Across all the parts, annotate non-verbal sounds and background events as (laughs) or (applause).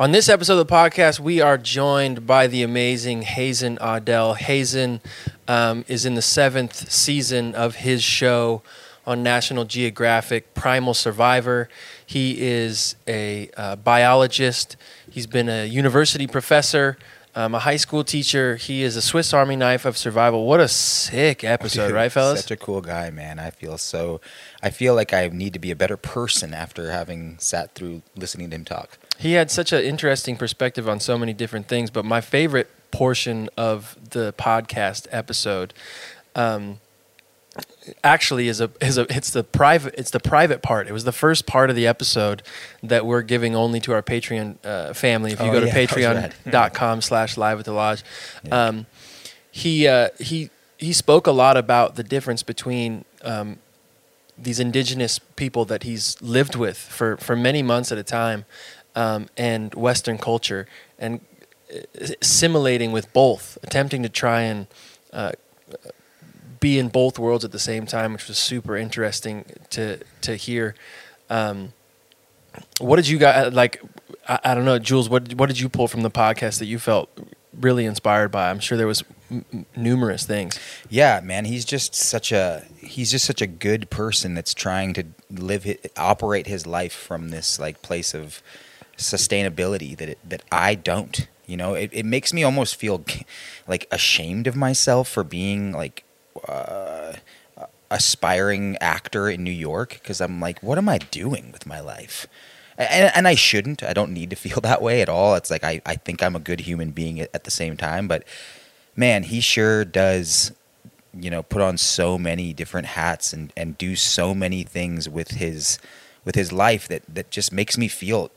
On this episode of the podcast, we are joined by the amazing Hazen Audel. Hazen um, is in the seventh season of his show on National Geographic, Primal Survivor. He is a uh, biologist, he's been a university professor. Um, a high school teacher. He is a Swiss Army knife of survival. What a sick episode, Dude, right, fellas? Such a cool guy, man. I feel so. I feel like I need to be a better person after having sat through listening to him talk. He had such an interesting perspective on so many different things, but my favorite portion of the podcast episode um, actually is a is a it's the private it's the private part. It was the first part of the episode that we're giving only to our Patreon uh, family. If you Oh, go to yeah, patreon.com slash live at the lodge. Um, he uh, he he spoke a lot about the difference between um, these indigenous people that he's lived with for, for many months at a time um, and Western culture and uh, assimilating with both, attempting to try and uh, be in both worlds at the same time, which was super interesting to to hear. Um, what did you guys like? I, I don't know, Jules. What what did you pull from the podcast that you felt really inspired by? I'm sure there was m- numerous things. Yeah, man, he's just such a he's just such a good person that's trying to live hi operate his life from this like place of sustainability that it, that I don't. You know, it, it makes me almost feel like ashamed of myself for being like uh, aspiring actor in New York because I'm like, what am I doing with my life? And, and I shouldn't. I don't need to feel that way at all. It's like I, I think I'm a good human being at, at the same time. But man, he sure does, you know, put on so many different hats and, and do so many things with his with his life that, that just makes me feel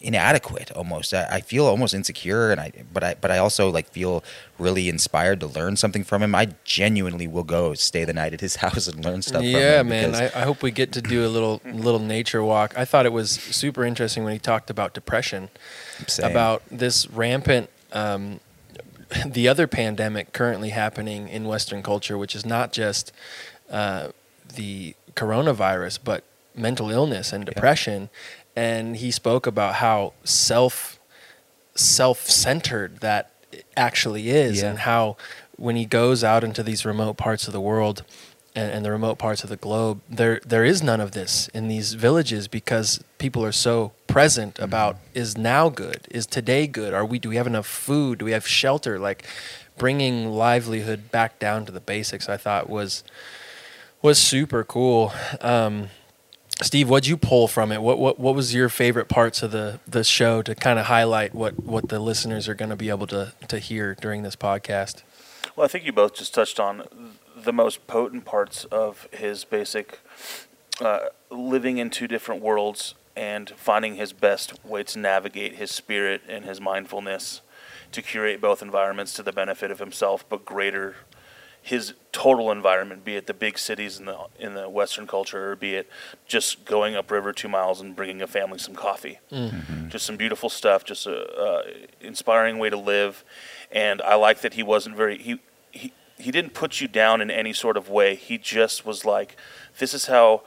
inadequate almost. I, I feel almost insecure and I but I but I also like feel really inspired to learn something from him. I genuinely will go stay the night at his (laughs) house and learn stuff yeah, from him. man. I, I hope we get to do a little little nature walk. I thought it was super interesting when he talked about depression, Same. about this rampant, um, the other pandemic currently happening in Western culture, which is not just uh, the coronavirus, but mental illness and depression. And he spoke about how self self centered that actually is, Yeah. and how when he goes out into these remote parts of the world and, and the remote parts of the globe, there there is none of this in these villages because people are so present about is now good, is today good, are we do we have enough food, do we have shelter, like bringing livelihood back down to the basics. I thought was was super cool. Um, Steve, what'd you pull from it? What what what was your favorite parts of the the show to kind of highlight what what the listeners are going to be able to to hear during this podcast? Well, I think you both just touched on the most potent parts of his basic uh, living in two different worlds and finding his best way to navigate his spirit and his mindfulness to curate both environments to the benefit of himself, but greater his total environment, be it the big cities in the in the Western culture, or be it just going upriver two miles and bringing a family some coffee just some beautiful stuff, just a uh, inspiring way to live. And I like that he wasn't very he he he didn't put you down in any sort of way. He just was like, this is how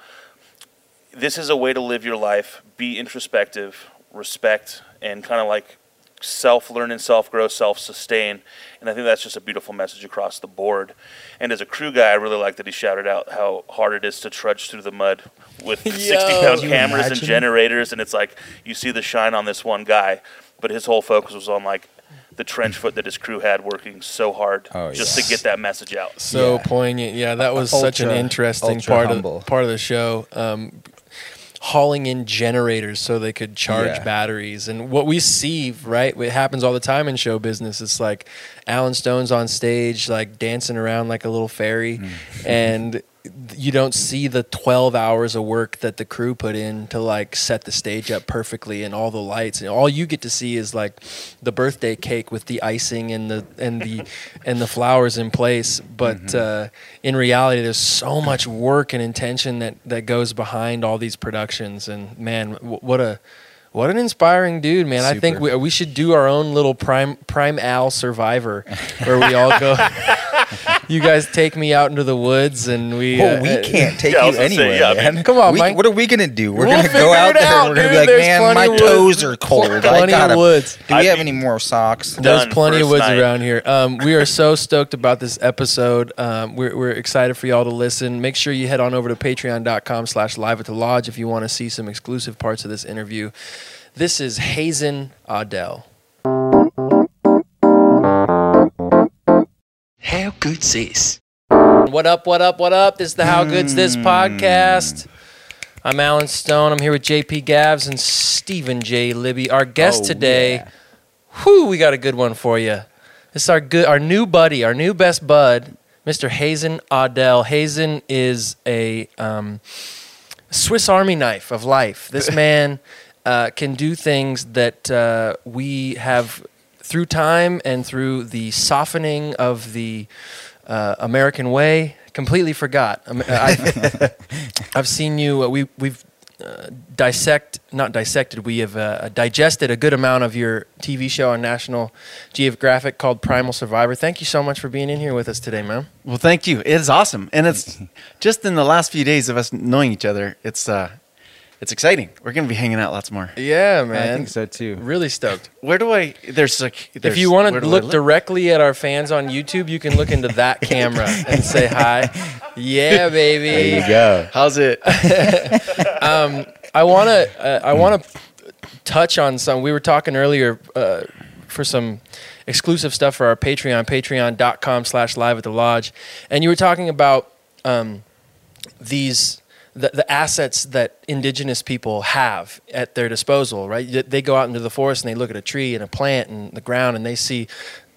this is a way to live your life. Be introspective, respect, and kind of like self learn and self grow, self sustain. And I think that's just a beautiful message across the board. And as a crew guy, I really like that he shouted out how hard it is to trudge through the mud with (laughs) 60 pound cameras and generators. And it's like you see the shine on this one guy, but his whole focus was on like the trench foot that his crew had working so hard Oh, just yes. to get that message out. So Yeah. poignant. Yeah, that was such an interesting part humble. of part of the show. Um, hauling in generators so they could charge Yeah. batteries and what we see right it happens all the time in show business it's like alan stone's on stage like dancing around like a little fairy Mm. and you don't see the 12 hours of work that the crew put in to like set the stage up perfectly and all the lights. And all you get to see is like the birthday cake with the icing and the and the (laughs) and the flowers in place. But uh, in reality there's so much work and intention that that goes behind all these productions. And man w- what a what an inspiring dude, man! I think we, we should do our own little prime prime Al Survivor, where we all go (laughs) you guys take me out into the woods and we. Well, uh, we uh, can't take Yeah, you was gonna say, anywhere, yeah, I mean- man. Come on, We- Mike. What are we gonna do? We're We'll gonna go out there. out, and we're gonna be like, man, my toes are cold. I Plenty of gotta- woods. Do we I'd have any more socks? There's plenty of woods night. around here. Um, we are so stoked about this episode. Um, we're, we're excited for y'all to listen. Make sure you head on over to patreon.com slash live at the lodge if you want to see some exclusive parts of this interview. This is Hazen Audel. How good's this? What up, what up, what up? This is the How Good's This podcast. I'm Alan Stone. I'm here with JP Gavs and Stephen J. Libby. Our guest Oh, today, yeah. whew, we got a good one for you. This is our good, our new buddy, our new best bud, Mr. Hazen Audel. Hazen is a um, Swiss Army knife of life. This (laughs) man uh, can do things that uh, we have, through time and through the softening of the uh, American way, completely forgot. Um, I've, (laughs) I've seen you. Uh, we we've uh, dissect, not dissected. We have uh, digested a good amount of your TV show on National Geographic called Primal Survivor. Thank you so much for being in here with us today, man. Well, thank you. It is awesome, and it's just in the last few days of us knowing each other. It's uh, it's exciting. We're gonna be hanging out lots more. Yeah, man. I think so too. Really stoked. Where do I? There's like. if you want to do I look directly at our fans on YouTube, you can look into that (laughs) camera and say hi. Yeah, (laughs) baby. There you go. How's it? (laughs) I want to uh, I want to touch on some. We were talking earlier uh, for some exclusive stuff for our Patreon, patreon.com slash live at the lodge. And you were talking about um, these the, the assets that indigenous people have at their disposal, right? They- go out into the forest and they look at a tree and a plant and the ground and they see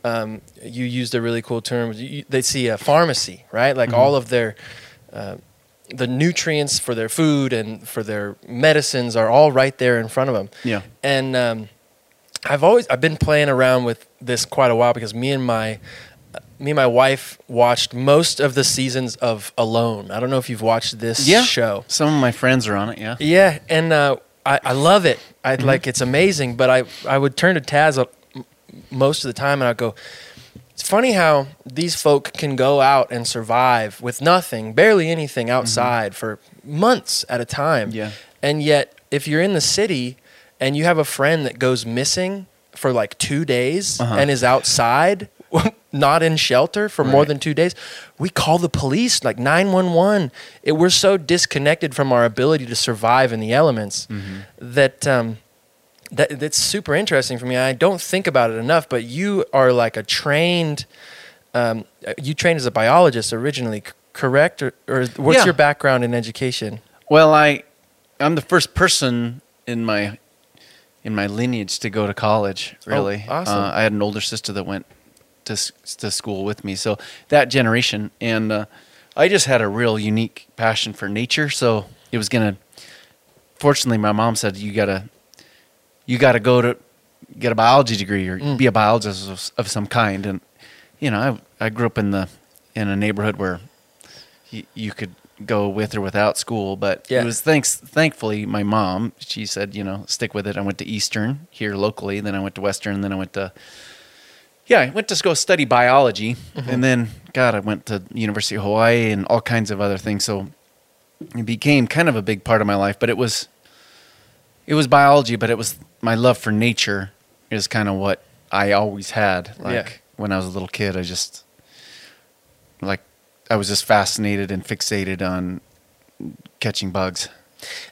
um, you used a really cool term. You, they see a pharmacy, right? Like all of their uh, the nutrients for their food and for their medicines are all right there in front of them. Yeah. And um, I've always I've been playing around with this quite a while because me and my me and my wife watched most of the seasons of Alone. I don't know if you've watched this Yeah. show. Some of my friends are on it. Yeah. Yeah, and uh, I, I love it. I like it's amazing. But I I would turn to Taz uh, most of the time, and I'd go. It's funny how these folk can go out and survive with nothing, barely anything outside for months at a time. Yeah. And yet, if you're in the city and you have a friend that goes missing for like two days Uh-huh. and is outside, (laughs) not in shelter for more than two days, we call the police, like 911. It, we're so disconnected from our ability to survive in the elements Mm-hmm. that. Um, that that's super interesting for me. I don't think about it enough, but you are like a trained. Um, you trained as a biologist originally, correct? Or, or what's Yeah. your background in education? Well, I I'm the first person in my in my lineage to go to college. Really, Oh, awesome. Uh, I had an older sister that went to to school with me, so that generation, and uh, I just had a real unique passion for nature. So it was gonna. Fortunately, my mom said you gotta you gotta go to get a biology degree or Mm. be a biologist of, of some kind, and you know I I grew up in the in a neighborhood where you, you could go with or without school, but Yeah. it was thanks thankfully my mom, she said, you know, stick with it. I went to Eastern here locally, then I went to Western, then I went to yeah, I went to go study biology, Mm-hmm. and then God, I went to University of Hawaii and all kinds of other things. So it became kind of a big part of my life, but it was it was biology, but it was my love for nature is kind of what I always had. Like Yeah. when I was a little kid, I just like I was just fascinated and fixated on catching bugs.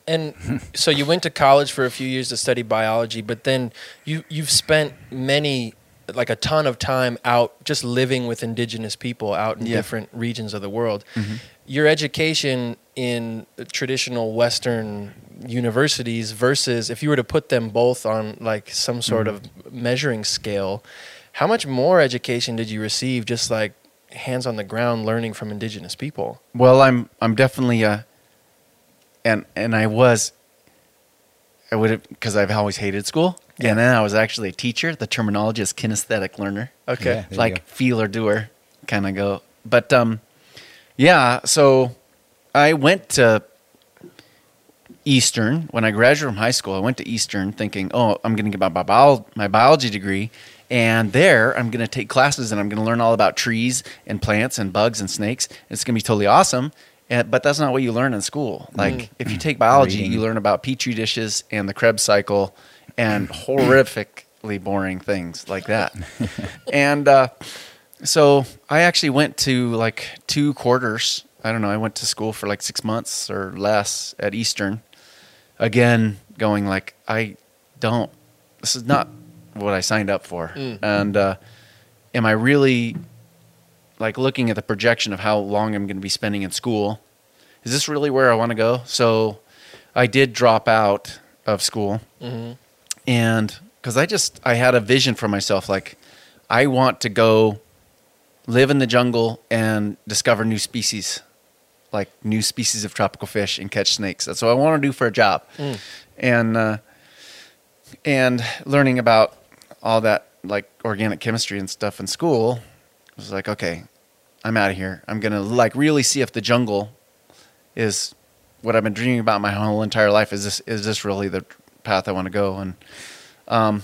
And so you went to college for a few years to study biology, but then you you've spent many like a ton of time out just living with indigenous people out in Yeah. different regions of the world. Your education in traditional western universities versus if you were to put them both on like some sort of measuring scale, how much more education did you receive just like hands on the ground learning from indigenous people? Well, I'm I'm definitely uh and and I was I would have because I've always hated school. Yeah. And then I was actually a teacher. The terminology is kinesthetic learner. Okay. Yeah. Like go. feeler doer kind of go. But um yeah, so I went to Eastern when I graduated from high school. I went to Eastern thinking, "Oh, I'm going to get my bio- my biology degree And there, I'm going to take classes and I'm going to learn all about trees and plants and bugs and snakes. It's going to be totally awesome. And, but that's not what you learn in school. Like if you take biology, Reading. you learn about petri dishes and the Krebs cycle and (clears throat) horrifically boring things like that. (laughs) and uh, so I actually went to like two quarters. I don't know. I went to school for like six months or less at Eastern. Again, going like I don't. This is not what I signed up for. And uh, am I really like looking at the projection of how long I'm going to be spending in school? Is this really where I want to go? So I did drop out of school and because i just i had a vision for myself like i want to go live in the jungle and discover new species like new species of tropical fish and catch snakes. That's what i want to do for a job. And uh, and learning about all that like organic chemistry and stuff in school was like okay i'm out of here. I'm gonna like really see if the jungle is what I've been dreaming about my whole entire life. Is this is this really the path I want to go? And um,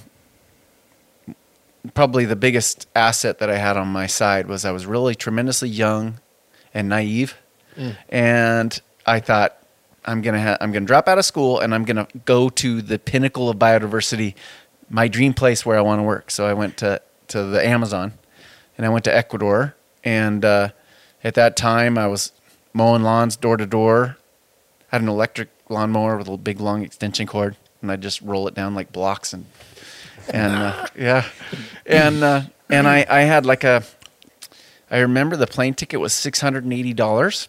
probably the biggest asset that I had on my side was I was really tremendously young and naive, and I thought I'm gonna ha- I'm gonna drop out of school and I'm gonna go to the pinnacle of biodiversity, my dream place where I want to work. So I went to to the Amazon, and I went to Ecuador, and uh, at that time I was mowing lawns door to door. Had an electric lawnmower with a big long extension cord, and I just roll it down like blocks and (laughs) and uh, yeah, and uh, and I I had like a I remember the plane ticket was six hundred and eighty dollars,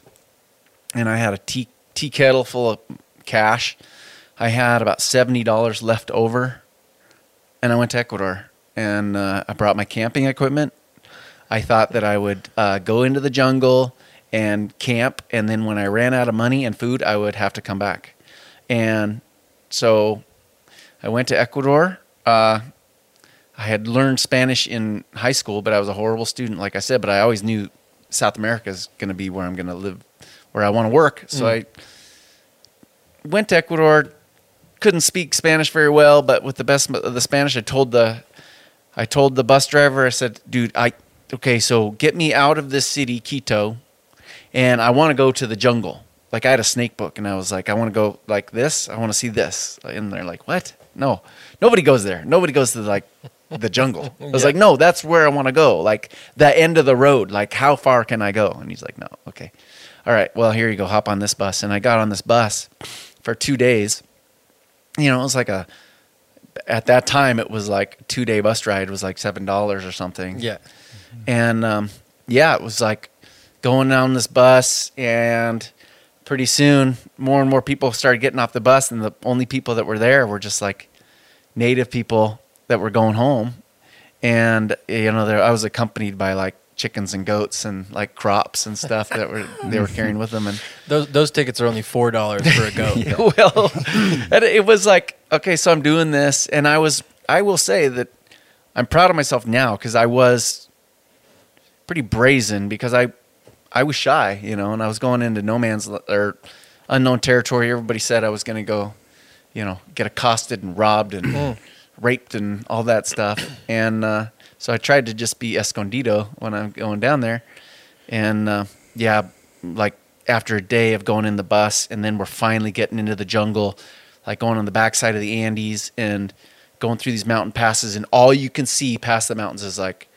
and I had a tea tea kettle full of cash. I had about seventy dollars left over, and I went to Ecuador and uh, I brought my camping equipment. I thought that I would uh, go into the jungle and camp, and then when I ran out of money and food, I would have to come back. And so I went to Ecuador. Uh, I had learned Spanish in high school, but I was a horrible student, like I said. But I always knew South America is going to be where I'm going to live, where I want to work. So I went to Ecuador. Couldn't speak Spanish very well, but with the best of the Spanish, I told the I told the bus driver, I said, "Dude, I okay, so get me out of this city, Quito, and I want to go to the jungle." Like I had a snake book, and I was like, "I want to go like this. I want to see this." And they're like, "What? No, nobody goes there. Nobody goes to like the jungle." (laughs) I was Yeah. like, "No, that's where I want to go. Like the end of the road. Like how far can I go?" And he's like, "No, okay, all right. Well, here you go. Hop on this bus." And I got on this bus for two days. You know, it was like a at that time it was like two day bus ride was like seven dollars or something. Yeah. And um, yeah, it was like going down this bus, and pretty soon more and more people started getting off the bus, and the only people that were there were just like native people that were going home. And you know, there I was accompanied by like chickens and goats and like crops and stuff that were they were carrying with them and (laughs) Those those tickets are only four dollars for a (laughs) goat. well, (laughs) and it was like, okay, so I'm doing this, and I was, I will say that I'm proud of myself now because I was pretty brazen because I, I was shy, you know, and I was going into no man's or unknown territory. Everybody said I was going to go, you know, get accosted and robbed and raped and all that stuff, and uh, so I tried to just be escondido when I'm going down there, and uh, yeah, like after a day of going in the bus, and then we're finally getting into the jungle, like going on the backside of the Andes and going through these mountain passes, and all you can see past the mountains is like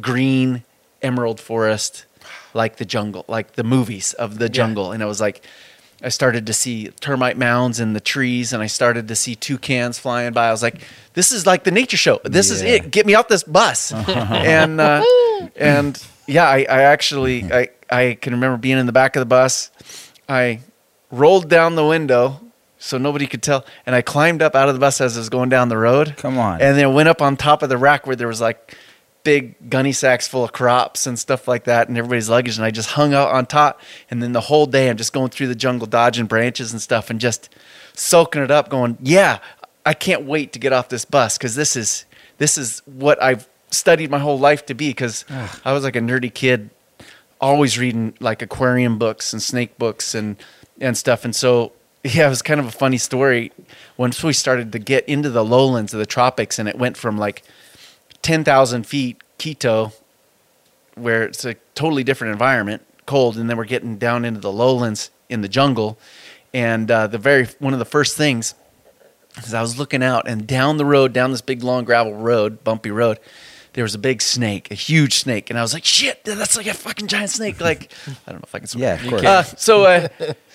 green emerald forest, like the jungle, like the movies of the jungle, and it was like. I started to see termite mounds in the trees, and I started to see toucans flying by. I was like, "This is like the nature show. This is it. Get me off this bus." (laughs) and uh, and yeah, I, I actually I I can remember being in the back of the bus. I rolled down the window so nobody could tell, and I climbed up out of the bus as it was going down the road. Come on. And then went up on top of the rack where there was like big gunny sacks full of crops and stuff like that, and everybody's luggage. And I just hung out on top. And then the whole day, I'm just going through the jungle, dodging branches and stuff, and just soaking it up. Going, yeah, I can't wait to get off this bus because this is this is what I've studied my whole life to be. Because I was like a nerdy kid, always reading like aquarium books and snake books and and stuff. And so yeah, it was kind of a funny story. Once we started to get into the lowlands of the tropics, and it went from like 10,000 feet Quito, where it's a totally different environment, cold, and then we're getting down into the lowlands in the jungle. And uh, the very one of the first things is I was looking out, and down the road, down this big long gravel road, bumpy road, there was a big snake, a huge snake, and I was like, "Shit, that's like a fucking giant snake!" Like, I don't know if I can. Swim. Yeah, of course. Uh, so, uh,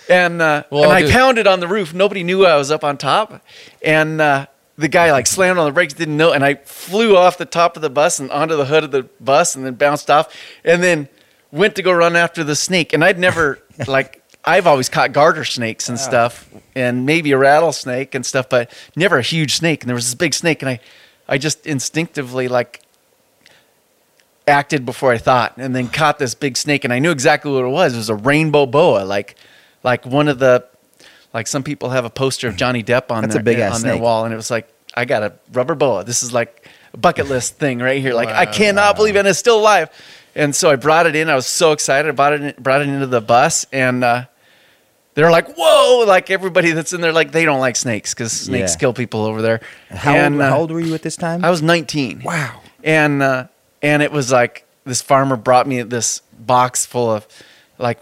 and uh, Well, and I'll I do- pounded on the roof. Nobody knew I was up on top, and uh, the guy like slammed on the brakes, didn't know, and I flew off the top of the bus and onto the hood of the bus, and then bounced off, and then went to go run after the snake. And I'd never (laughs) like I've always caught garter snakes and stuff, and maybe a rattlesnake and stuff, but never a huge snake. And there was this big snake, and I, I just instinctively like acted before I thought, and then caught this big snake, and I knew exactly what it was. It was a rainbow boa, like like one of the like some people have a poster of Johnny Depp on That's their a big-ass on their wall, and it was like I got a rubber boa. This is like a bucket list thing right here. Like I cannot believe it, and it's still alive. And so I brought it in. I was so excited about it. Brought it into the bus, and uh, they're like, "Whoa!" Like everybody that's in there, like they don't like snakes because snakes Yeah. kill people over there. How, And, old, uh, how old were you at this time? I was 19 wow. and uh, and it was like this farmer brought me this box full of like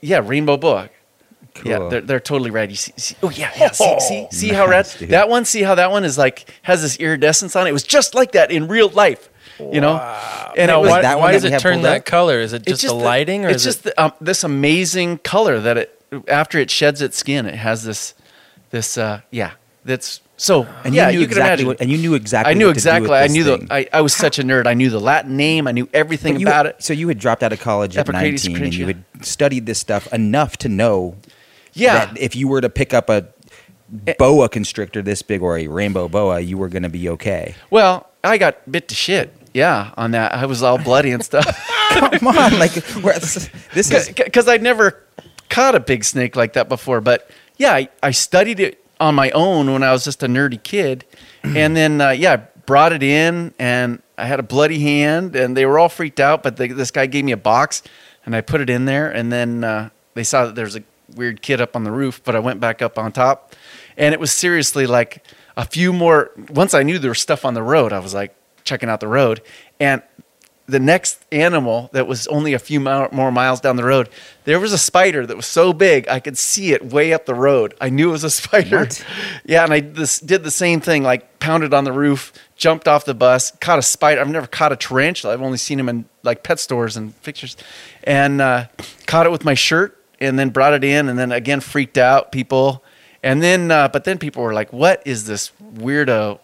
yeah rainbow boa yeah they're, they're totally red you see, see oh yeah yeah see see, see how red dude. that one see how that one is like has this iridescence on it it was just like that in real life you know and now, it was why, that why does it turn that up? color? Is it just, the the- lighting, or it's is just it? the, um, this amazing color that it after it sheds its skin it has this this uh yeah that's so And yeah you knew you exactly imagine what, and you knew exactly. I knew what to do exactly. I knew thing. the. I, I was such a nerd. I knew the Latin name. I knew everything about it. So you had dropped out of college at 19 and you had studied this stuff enough to know Yeah, if you were to pick up a boa constrictor this big or a rainbow boa, you were going to be okay. Well, I got bit to shit. Yeah, on that. I was all bloody and stuff. (laughs) Come on, like where- this is Because I'd never caught a big snake like that before. But yeah, I, I studied it on my own when I was just a nerdy kid. (clears throat) and then, uh, yeah, I brought it in and I had a bloody hand and they were all freaked out. But they, this guy gave me a box and I put it in there. And then uh, they saw that there's a weird kid up on the roof, but I went back up on top. And it was seriously like a few more. Once I knew there was stuff on the road, I was like checking out the road. And the next animal that was only a few mile, more miles down the road, there was a spider that was so big I could see it way up the road. I knew it was a (laughs) spider. What? Yeah, and I this, did the same thing, like pounded on the roof, jumped off the bus, caught a spider. I've never caught a tarantula. I've only seen them in like pet stores and pictures, and uh, caught it with my shirt, and then brought it in, and then again freaked out people, and then uh, but then people were like, "What is this weirdo?"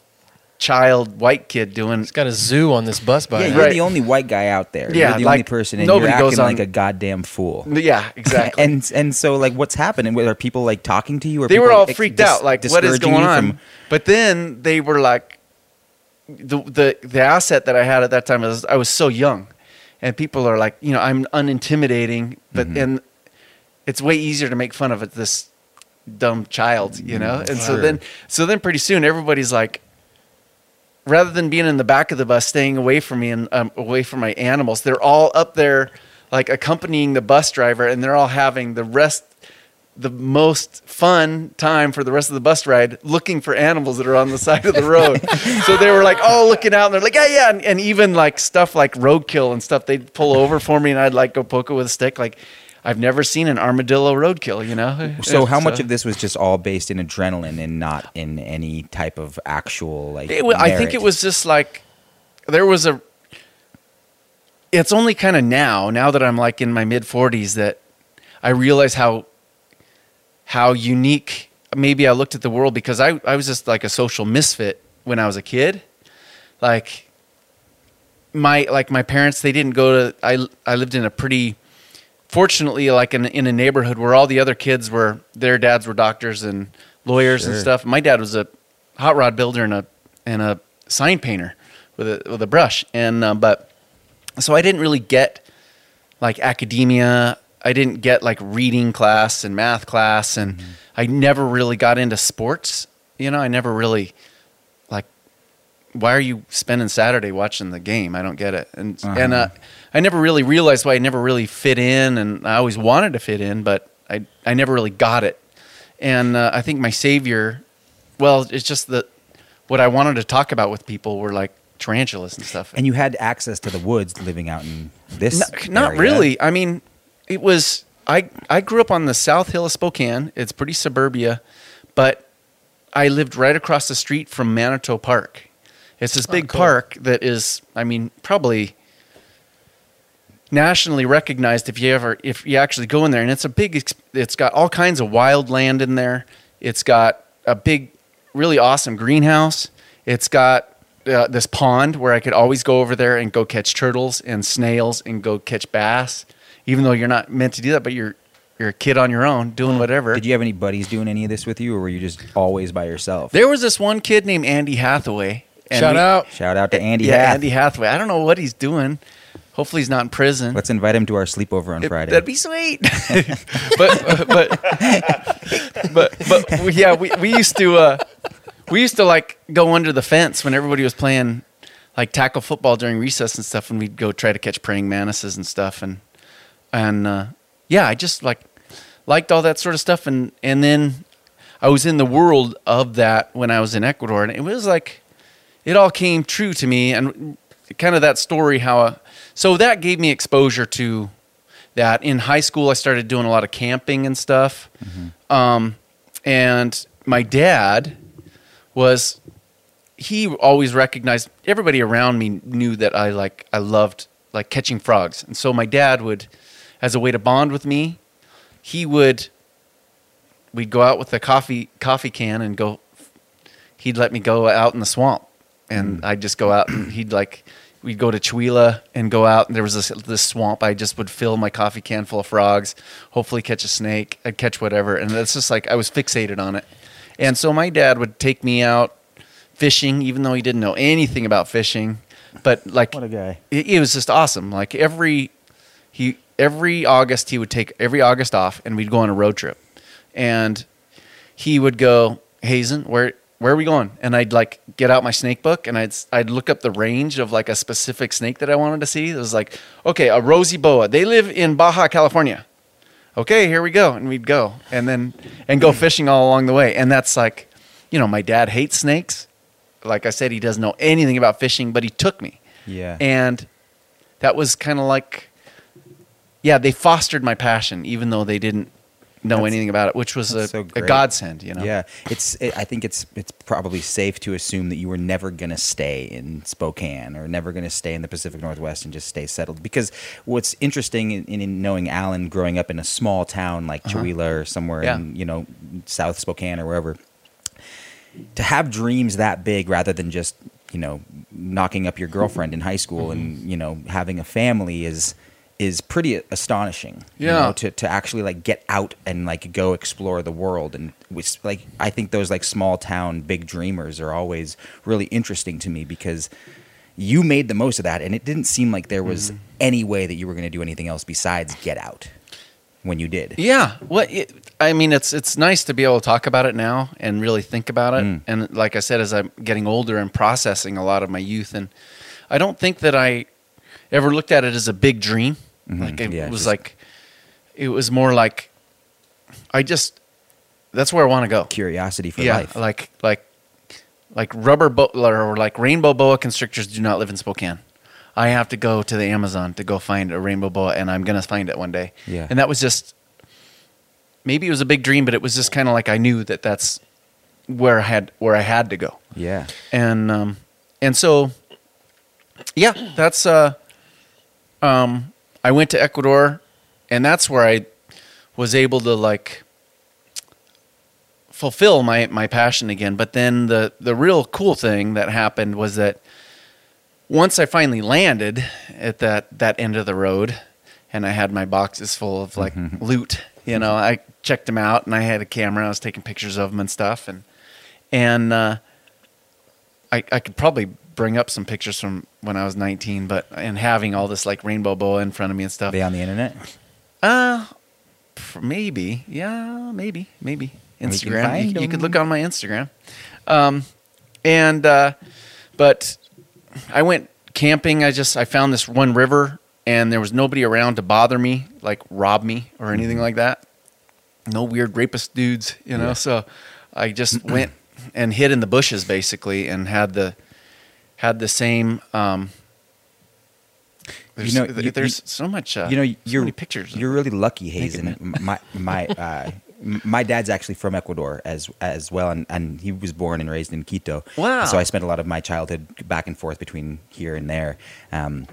child white kid doing It's got a zoo on this bus by yeah, now. you're Right. the only white guy out there. Yeah, you're the like, only person, and nobody you're goes on- like a goddamn fool. (laughs) yeah exactly And and so like, what's happening? Are people like talking to you? Or they were all ex- freaked dis- out like what is discouraging going you on from- but then they were like the, the the asset that i had at that time was i was so young and people are like you know i'm unintimidating but Mhm. and it's way easier to make fun of this dumb child you know and so then so then pretty soon everybody's like rather than being in the back of the bus staying away from me and um, away from my animals they're all up there like accompanying the bus driver and they're all having the rest the most fun time for the rest of the bus ride looking for animals that are on the side of the road. so they were like all looking out and they're like, yeah, yeah. And, and even like stuff like roadkill and stuff, they'd pull over for me and I'd like go poke it with a stick. Like I've never seen an armadillo roadkill, you know? (laughs) So how much uh, of this was just all based in adrenaline and not in any type of actual like? It, I think it was just like there was a. It's only kind of now, now that I'm like in my mid 40s, that I realize how how unique maybe I looked at the world because I, I was just like a social misfit when I was a kid. Like my like my parents, they didn't go to. I I lived in a pretty fortunately like in in a neighborhood where all the other kids were their dads were doctors and lawyers and stuff. My dad was a hot rod builder and a and a sign painter with a with a brush and um, but so I didn't really get like academia. I didn't get like reading class and math class, and I never really got into sports. You know, I never really. Why are you spending Saturday watching the game? I don't get it. And and uh, I never really realized why I never really fit in, and I always wanted to fit in, but I I never really got it. And uh, I think my savior, well, it's just that what I wanted to talk about with people were like tarantulas and stuff. And you had access to the woods living out in this. Not, not really. I mean, it was. I I grew up on the South Hill of Spokane. It's pretty suburbia, but I lived right across the street from Manito Park. It's this big cool. park that is. I mean, probably nationally recognized if you ever if you actually go in there and it's a big it's got all kinds of wild land in there it's got a big really awesome greenhouse it's got uh, this pond where i could always go over there and go catch turtles and snails and go catch bass even though you're not meant to do that but you're you're a kid on your own doing whatever Did you have any buddies doing any of this with you, or were you just always by yourself? there was this one kid named andy hathaway and Shout we- out. Shout out to Andy. yeah Hath. andy hathaway i don't know what he's doing hopefully he's not in prison Let's invite him to our sleepover on It- Friday. That'd be sweet. (laughs) but but but but we- yeah, we, we used to uh, we used to like go under the fence when everybody was playing like tackle football during recess and stuff, and we'd go try to catch praying mantises and stuff, and and uh, yeah, I just like liked all that sort of stuff, and and then I was in the world of that when I was in Ecuador, and it was like it all came true to me, and kind of that story how. So that gave me exposure to that. In high school, I started doing a lot of camping and stuff, um, and my dad was he always recognized everybody around me knew that I like I loved like catching frogs. And so my dad would as a way to bond with me, he would we'd go out with a coffee coffee can and go he'd let me go out in the swamp and mm. I'd just go out and he'd like we'd go to Chewelah and go out and there was this this swamp I just would fill my coffee can full of frogs, hopefully catch a snake, I'd catch whatever and it's just like I was fixated on it. And so my dad would take me out fishing even though he didn't know anything about fishing, but like What a guy. it, it was just awesome. Like every he every August he would take every August off and we'd go on a road trip. And he would go, Hazen, where where are we going? And I'd like get out my snake book and I'd I'd look up the range of like a specific snake that I wanted to see. It was like, okay, a rosy boa. They live in Baja California. Okay, here we go. And we'd go and then and go fishing all along the way. And that's like, you know, my dad hates snakes. Like I said, he doesn't know anything about fishing, but he took me. Yeah. And that was kind of like, yeah, they fostered my passion, even though they didn't know That's- anything about it, which was a, so a godsend, you know? Yeah, it's. It, I think it's it's probably safe to assume that you were never going to stay in Spokane or never going to stay in the Pacific Northwest and just stay settled. Because what's interesting in, in knowing Alan growing up in a small town like Chihuahua or somewhere Yeah. in you know South Spokane or wherever, to have dreams that big rather than just you know knocking up your girlfriend in high school mm-hmm. and you know having a family is is pretty astonishing you know, to, to actually like get out and like go explore the world and which like i think those like small town big dreamers are always really interesting to me because you made the most of that and it didn't seem like there was Mm-hmm. any way that you were going to do anything else besides get out when you did Yeah. Well, it, I mean, it's it's nice to be able to talk about it now and really think about it. Mm. And like I said, as I'm getting older and processing a lot of my youth, and I don't think that I ever looked at it as a big dream. Mhm. Like it Yeah, was just- like, it was more like, I just that's where I want to go. curiosity for yeah, life like like like rubber bo- or like rainbow boa constrictors do not live in Spokane. I have to go to the Amazon to go find a rainbow boa, and I'm gonna find it one day. Yeah. and that was just maybe it was a big dream, but it was just kind of like I knew that that's where I had where I had to go, yeah and um and so yeah, that's uh um I went to Ecuador, and that's where I was able to like fulfill my my passion again. But then the the real cool thing that happened was that once I finally landed at that that end of the road, and I had my boxes full of like (laughs) loot, you know, I checked them out, and I had a camera. I was taking pictures of them and stuff, and and uh, I I could probably bring up some pictures from when I was 19, but and having all this like rainbow boa in front of me and are stuff. they on the internet Uh, maybe. Yeah, maybe. Maybe. Instagram. You, you could look on my Instagram. Um, and, uh, but I went camping. I just, I found this one river and there was nobody around to bother me, like rob me or anything like that. No weird rapist dudes, you know? Yeah. So I just went and hid in the bushes basically and had the, had the same. Um, there's, know, you- there's you- so much. Uh, you know so you're many pictures. You're really lucky, Hazen. My my (laughs) uh, my dad's actually from Ecuador as as well, and, and he was born and raised in Quito. Wow. So I spent a lot of my childhood back and forth between here and there. Um,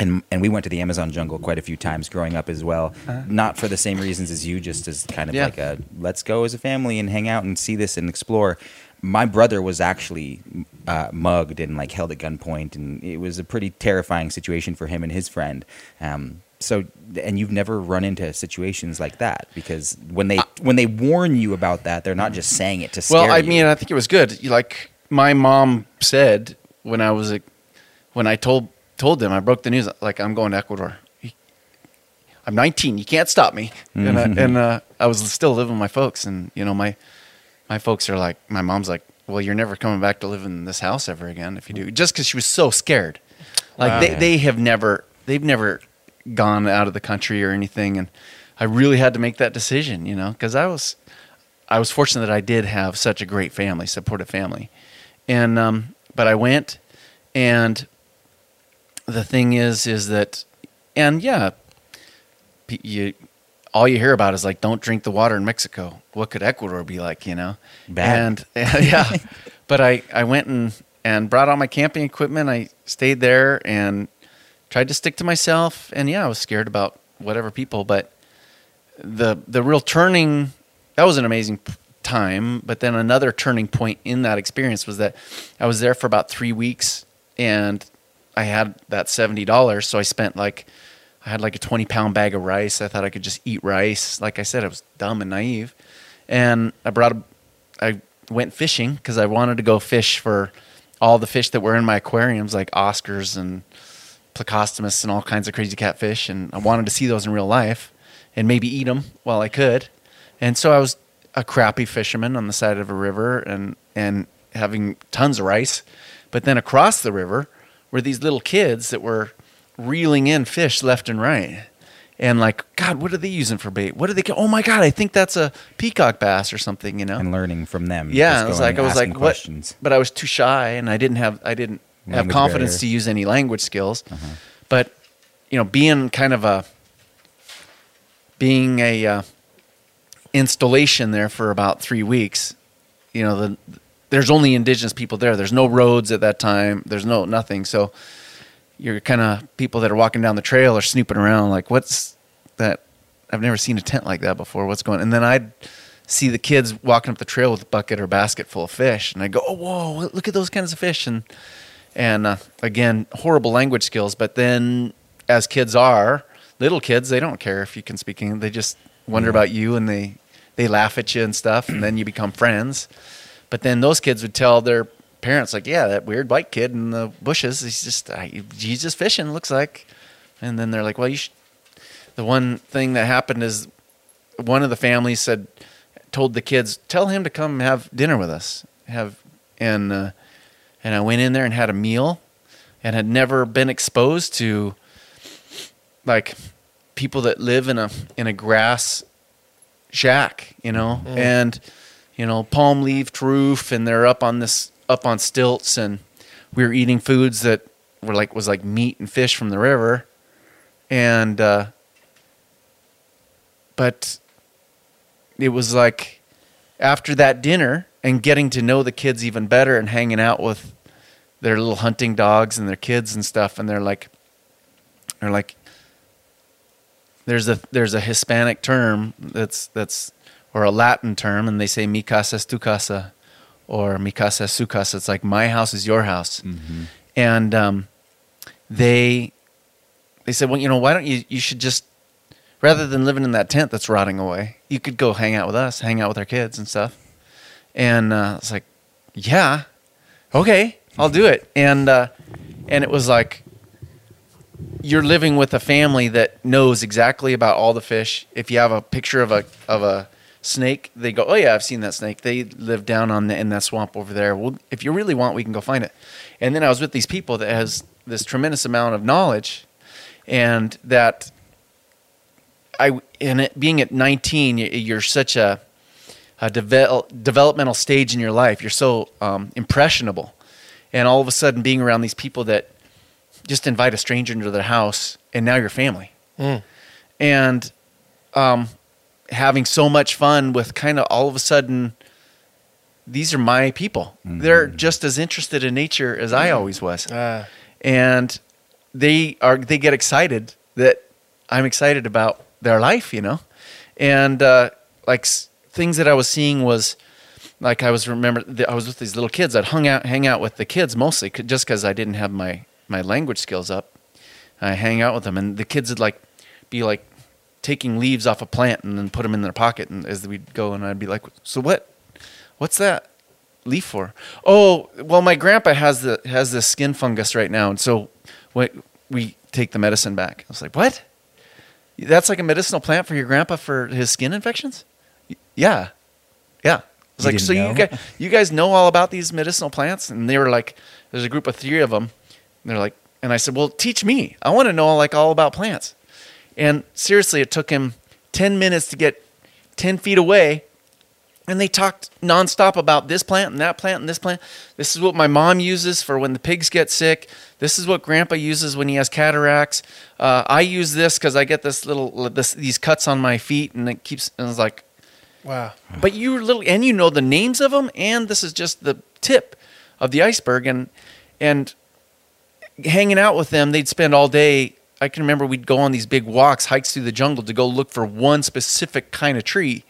and, and we went to the Amazon jungle quite a few times growing up as well. Not for the same reasons as you, just as kind of Uh-huh. Yeah. like a let's go as a family and hang out and see this and explore. My brother was actually uh, mugged and like held at gunpoint, and it was a pretty terrifying situation for him and his friend. Um, so, and you've never run into situations like that because when they when they warn you about that, they're not just saying it to scare well, I you. mean, I think it was good. You- Like my mom said when I was a, when I told told them I broke the news. Like I'm going to Ecuador. I'm 19. You can't stop me. And, I, (laughs) and uh, I was still living with my folks, and you know my my folks are like, my mom's like, well, you're never coming back to live in this house ever again if you do, just because she was so scared. Like Wow. they, they have never they've never gone out of the country or anything, and I really had to make that decision, you know, because I was I was fortunate that I did have such a great family, supportive family, and um, but I went, and the thing is, is that, and yeah, you all you hear about is like don't drink the water in Mexico. What could Ecuador be like, you know? Bad. And (laughs) yeah, but I I went and and brought all my camping equipment. I stayed there and tried to stick to myself. And yeah, I was scared about whatever people, but the the real turning that was an amazing time but then another turning point in that experience was that i was there for about three weeks and i had that $70 so i spent like i had like a 20 pound bag of rice i thought i could just eat rice like i said i was dumb and naive and i brought a i went fishing because i wanted to go fish for all the fish that were in my aquariums like oscars and plecostomus and all kinds of crazy catfish and i wanted to see those in real life and maybe eat them while I could. And so I was a crappy fisherman on the side of a river and and having tons of rice. But then across the river were these little kids that were reeling in fish left and right. And like, God, what are they using for bait? What are they? Oh my God, I think that's a peacock bass or something. You know? and learning from them. yeah, just I was like, I was like, what? questions. But I was too shy, and I didn't have, I didn't have confidence barrier. to use any language skills. But you know, being kind of a, being a uh, installation there for about three weeks, you know, the there's only indigenous people there. There's no roads at that time. There's no nothing. So you're kind of people that are walking down the trail are snooping around like, what's that? I've never seen a tent like that before. What's going? And then I'd see the kids walking up the trail with a bucket or basket full of fish, and I go, oh whoa, look at those kinds of fish, and and uh, again, horrible language skills. But then, as kids are, little kids, they don't care if you can speak English. They just wonder about you, and they they laugh at you and stuff, and then you become friends. But then those kids would tell their parents, like, "Yeah, that weird white kid in the bushes, he's just uh, he's just fishing, looks like." And then they're like, "Well, you should." The one thing that happened is one of the families said, told the kids, "Tell him to come have dinner with us." Have and uh, and I went in there and had a meal, and had never been exposed to like people that live in a in a grass shack, you know, and you know palm leaf roof, and they're up on this up on stilts, and we were eating foods that were like was like meat and fish from the river, and uh, but it was like after that dinner and getting to know the kids even better and hanging out with their little hunting dogs and their kids and stuff and they're like they're like there's a there's a Hispanic term that's that's or a Latin term and they say mi casa es tu casa or mi casa es su casa it's like my house is your house and um, they they said well you know why don't you you should just rather than living in that tent that's rotting away, you could go hang out with us, hang out with our kids and stuff. And uh, it's like, yeah, okay, I'll do it. And uh, and it was like you're living with a family that knows exactly about all the fish. If you have a picture of a of a snake, they go, oh yeah, I've seen that snake. They live down on the, in that swamp over there. Well, if you really want, we can go find it. And then I was with these people that has this tremendous amount of knowledge, and that I and it, being at 19, you're such a, a devel, developmental stage in your life. You're so um, impressionable, and all of a sudden being around these people that just invite a stranger into their house and now you're family Mm. and um, having so much fun with kind of all of a sudden these are my people. They're just as interested in nature as i always was. Ah, and they are they get excited that I'm excited about their life, you know, and uh, like s- things that I was seeing was like I was remember I was with these little kids. I'd hung out hang out with the kids mostly just because I didn't have my my language skills up. I hang out with them, and the kids would like be like taking leaves off a plant and then put them in their pocket, and as we'd go, and I'd be like, "So what? What's that?" leaf for? Oh, well, my grandpa has the has this skin fungus right now, and so we we take the medicine back. I was like, what? That's like a medicinal plant for your grandpa for his skin infections? Yeah, yeah. I was You like, so you guys you guys know all about these medicinal plants? And they were like, there's a group of three of them. And they're like, and I said, well, teach me. I want to know like all about plants. And seriously, it took him ten minutes to get ten feet away and they talked nonstop about this plant and that plant and this plant. This is what my mom uses for when the pigs get sick. This is what Grandpa uses when he has cataracts. Uh, I use this because I get this little this these cuts on my feet, and it keeps. And I was like, wow. but you little and you know the names of them, and this is just the tip of the iceberg. And and hanging out with them, they'd spend all day. I can remember we'd go on these big walks, hikes through the jungle to go look for one specific kind of tree.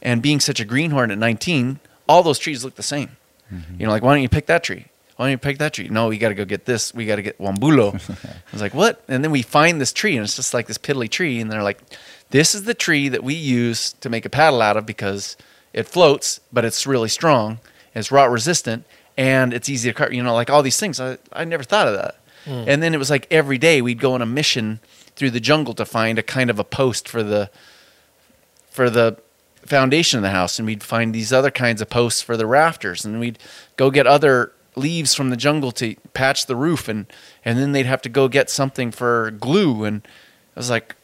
And being such a greenhorn at 19, all those trees look the same. Mm-hmm. You know, like why don't you pick that tree? Why don't you pick that tree? No, we got to go get this. We got to get wambulo. (laughs) I was like, what? And then we find this tree, and it's just like this piddly tree. And they're like, this is the tree that we use to make a paddle out of because it floats, but it's really strong. It's rot resistant, and it's easy to cut. You know, like all these things. I, I never thought of that. Mm. And then it was like every day we'd go on a mission through the jungle to find a kind of a post for the for the foundation of the house and we'd find these other kinds of posts for the rafters and we'd go get other leaves from the jungle to patch the roof and and then they'd have to go get something for glue and I was like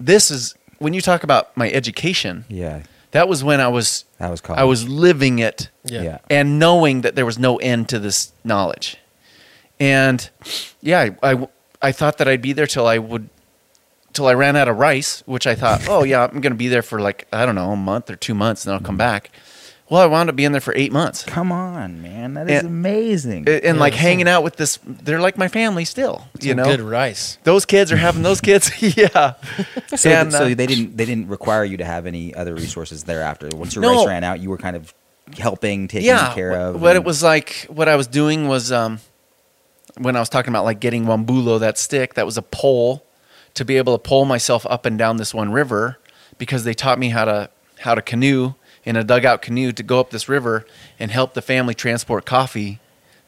this is when you talk about my education Yeah, that was when I was that was called. I was living it Yeah. Yeah. and knowing that there was no end to this knowledge. And yeah, I, I, I thought that I'd be there till I would, till I ran out of rice, which I thought, oh yeah, I'm going to be there for like, I don't know, a month or two months and then I'll come back. Well, I wound up being there for eight months Come on, man, that is And- amazing. and, and Yeah, like that's hanging out with this, they're like my family still, you know, good rice. those kids are having those kids. (laughs) yeah. (laughs) so, and, so uh, they didn't they didn't require you to have any other resources thereafter. Once your No. rice ran out, you were kind of helping, taking yeah, care wh- of. What it was like, what I was doing was, um, when I was talking about like getting wambulo, that stick, that was a pole to be able to pull myself up and down this one river because they taught me how to how to canoe in a dugout canoe to go up this river and help the family transport coffee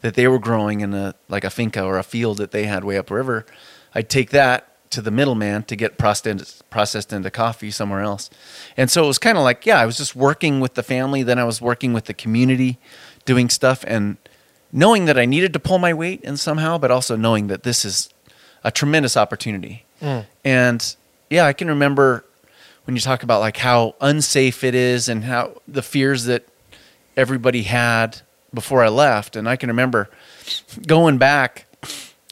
that they were growing in a like a finca or a field that they had way up river. I'd take that to the middleman to get processed processed into coffee somewhere else. And so it was kind of like, yeah, I was just working with the family, then I was working with the community, doing stuff and knowing that I needed to pull my weight and somehow, but also knowing that this is a tremendous opportunity. Mm. And yeah, I can remember when you talk about like how unsafe it is and how the fears that everybody had before I left. And I can remember going back,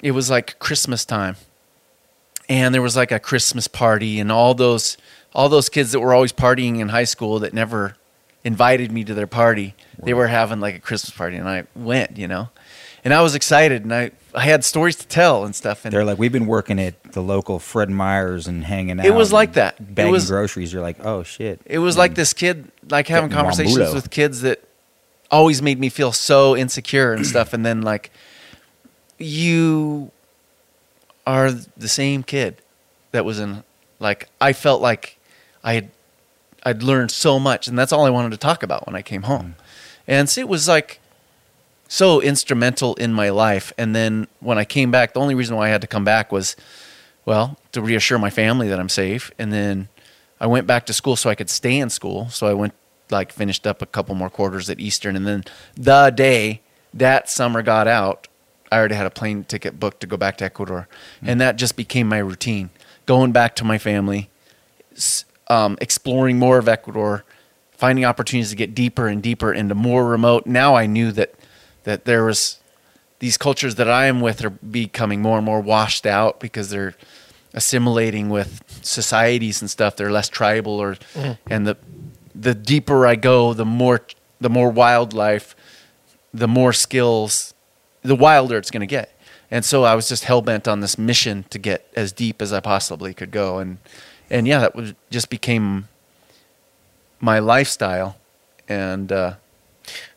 it was like Christmas time. And there was like a Christmas party and all those all those kids that were always partying in high school that never invited me to their party. They were having like a Christmas party and I went, you know. And I was excited and I, I had stories to tell and stuff and They're like, we've been working at the local Fred Meyer's and hanging out. It was like that. Bagging was- groceries. You're like, oh shit. It was like this kid, like having conversations Wambulo. with kids that always made me feel so insecure and stuff. And then, like, you are the same kid that was in, like, I felt like I had, I'd learned so much. And that's all I wanted to talk about when I came home. Mm. And see, it was like so instrumental in my life. And then when I came back, the only reason why I had to come back was, well, to reassure my family that I'm safe. And then I went back to school so I could stay in school. So I went, like, finished up a couple more quarters at Eastern. And then the day that summer got out, I already had a plane ticket booked to go back to Ecuador. Mm. And that just became my routine going back to my family, um, exploring more of Ecuador, finding opportunities to get deeper and deeper into more remote. Now I knew that that there was these cultures that I am with are becoming more and more washed out because they're assimilating with societies and stuff. They're less tribal, or and the the deeper I go, the more the more wildlife, the more skills, the wilder it's going to get. And so I was just hell bent on this mission to get as deep as I possibly could go, and and yeah, that was just became my lifestyle, and uh,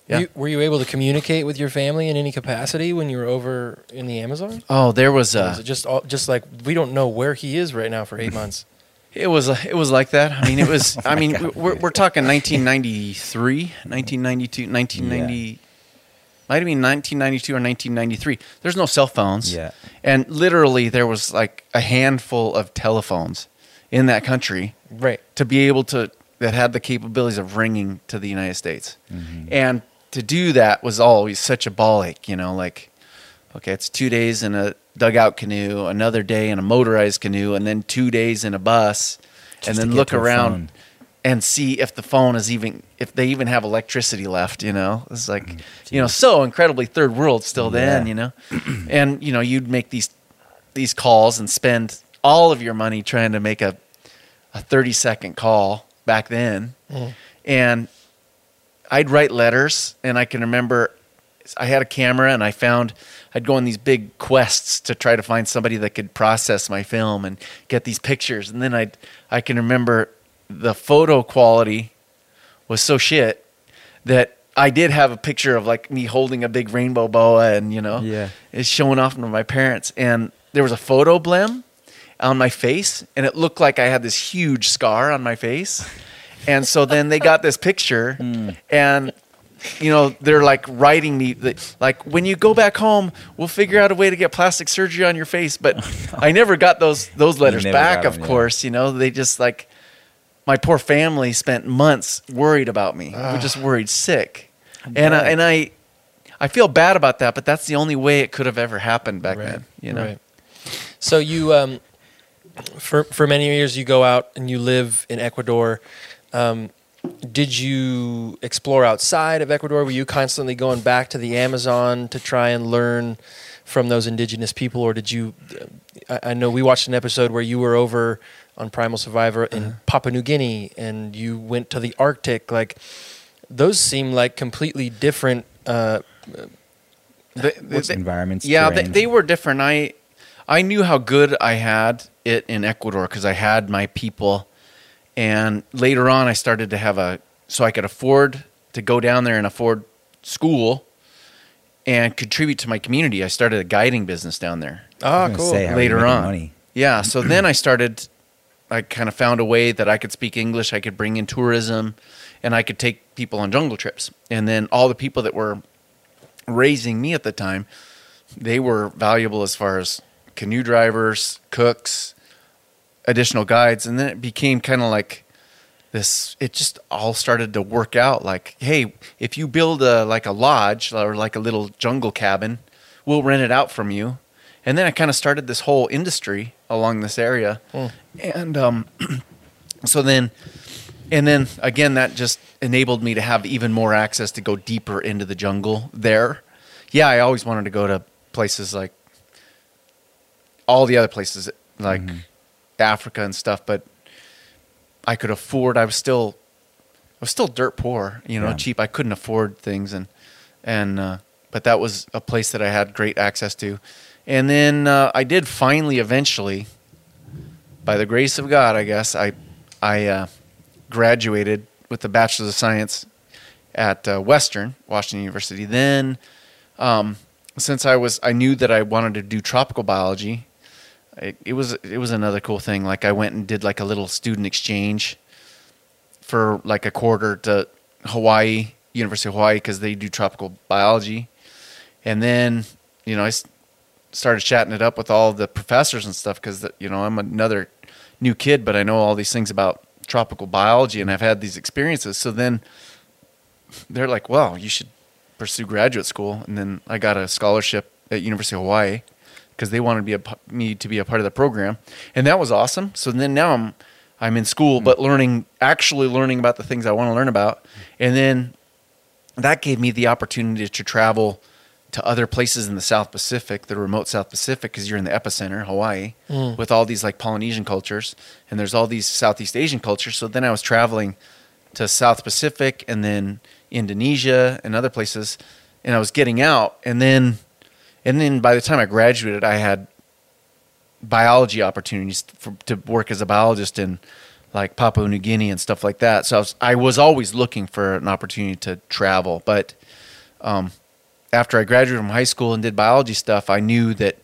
yeah. You, were you able to communicate with your family in any capacity when you were over in the Amazon? oh, there was a is it just all, just like we don't know where he is right now for eight (laughs) months? It was uh, it was like that. I mean, it was. (laughs) I mean, we're we're talking 1993, 1992, 1990. Might have been 1992 or 1993. There's no cell phones. Yeah. And literally, there was like a handful of telephones in that country Right. to be able to that had the capabilities of ringing to the United States. And to do that was always such a ball ache, you know, like okay, it's 2 days in a dugout canoe, another day in a motorized canoe and then 2 days in a bus Just and then look around and see if the phone is even if they even have electricity left, you know. It's like, Mm, you know, so incredibly third world still then, you know. (clears throat) and you know, you'd make these these calls and spend all of your money trying to make a a 30 second call back then. Mm-hmm. And I'd write letters and I can remember I had a camera and I found I'd go on these big quests to try to find somebody that could process my film and get these pictures and then I I can remember the photo quality was so shit that I did have a picture of like me holding a big rainbow boa and you know Yeah. it's showing off to my parents and there was a photo blem on my face and it looked like I had this huge scar on my face. And so then they got this picture (laughs) and you know they're like writing me that, like when you go back home we'll figure out a way to get plastic surgery on your face. But (laughs) I never got those those letters back got of yeah. course you know? They just like my poor family spent months worried about me. We just worried sick. And I, and I I feel bad about that but that's the only way it could have ever happened back right. then you know? Right. So you, um, for for many years, you go out and you live in Ecuador. Um, did you explore outside of Ecuador? Were you constantly going back to the Amazon to try and learn from those indigenous people, or did you? I, I know we watched an episode where you were over on Primal Survivor in Papua New Guinea, and you went to the Arctic. Like those seem like completely different. Uh, The- What's the- environments? yeah they, they were different i i knew how good i had it in ecuador because i had my people and later on i started to have a so i could afford to go down there and afford school and contribute to my community i started a guiding business down there I ah, cool. say, how are you later on money? yeah so then (clears throat) i started i kind of found a way that i could speak english i could bring in tourism and i could take people on jungle trips and then all the people that were raising me at the time they were valuable as far as canoe drivers cooks additional guides? And then it became kind of like this it just all started to work out. Like hey if you build a like a lodge or like a little jungle cabin we'll rent it out from you. And then i kind of started this whole industry along this area. And um (clears throat) so then and then again that just enabled me to have even more access to go deeper into the jungle there. Yeah i always wanted to go to places like all the other places like africa and stuff but i could afford i was still i was still dirt poor you know Yeah. cheap. I couldn't afford things. And and uh, but that was a place that i had great access to. And then uh, i did finally eventually by the grace of god i guess i i uh, graduated with a bachelor's of science at uh, western washington university. Then um, since i was i knew that i wanted to do tropical biology it, it was it was another cool thing. Like i went and did like a little student exchange for like a quarter to hawaii university of hawaii because they do tropical biology. And then you know i started chatting it up with all the professors and stuff because you know i'm another new kid but i know all these things about tropical biology and i've had these experiences. So then they're like well you should pursue graduate school. And then i got a scholarship at university of hawaii because they wanted to be a, me to be a part of the program. And that was awesome. So then now i'm i'm in school but mm. learning actually learning about the things i want to learn about. And then that gave me the opportunity to travel to other places in the South Pacific, the remote South Pacific, because you're in the epicenter, Hawaii, mm. with all these like Polynesian cultures, and there's all these Southeast Asian cultures. So then I was traveling to South Pacific and then Indonesia and other places, and I was getting out, and then, and then by the time I graduated, I had biology opportunities for, to work as a biologist in like Papua New Guinea and stuff like that. So I was, I was always looking for an opportunity to travel. But um, after I graduated from high school and did biology stuff, I knew that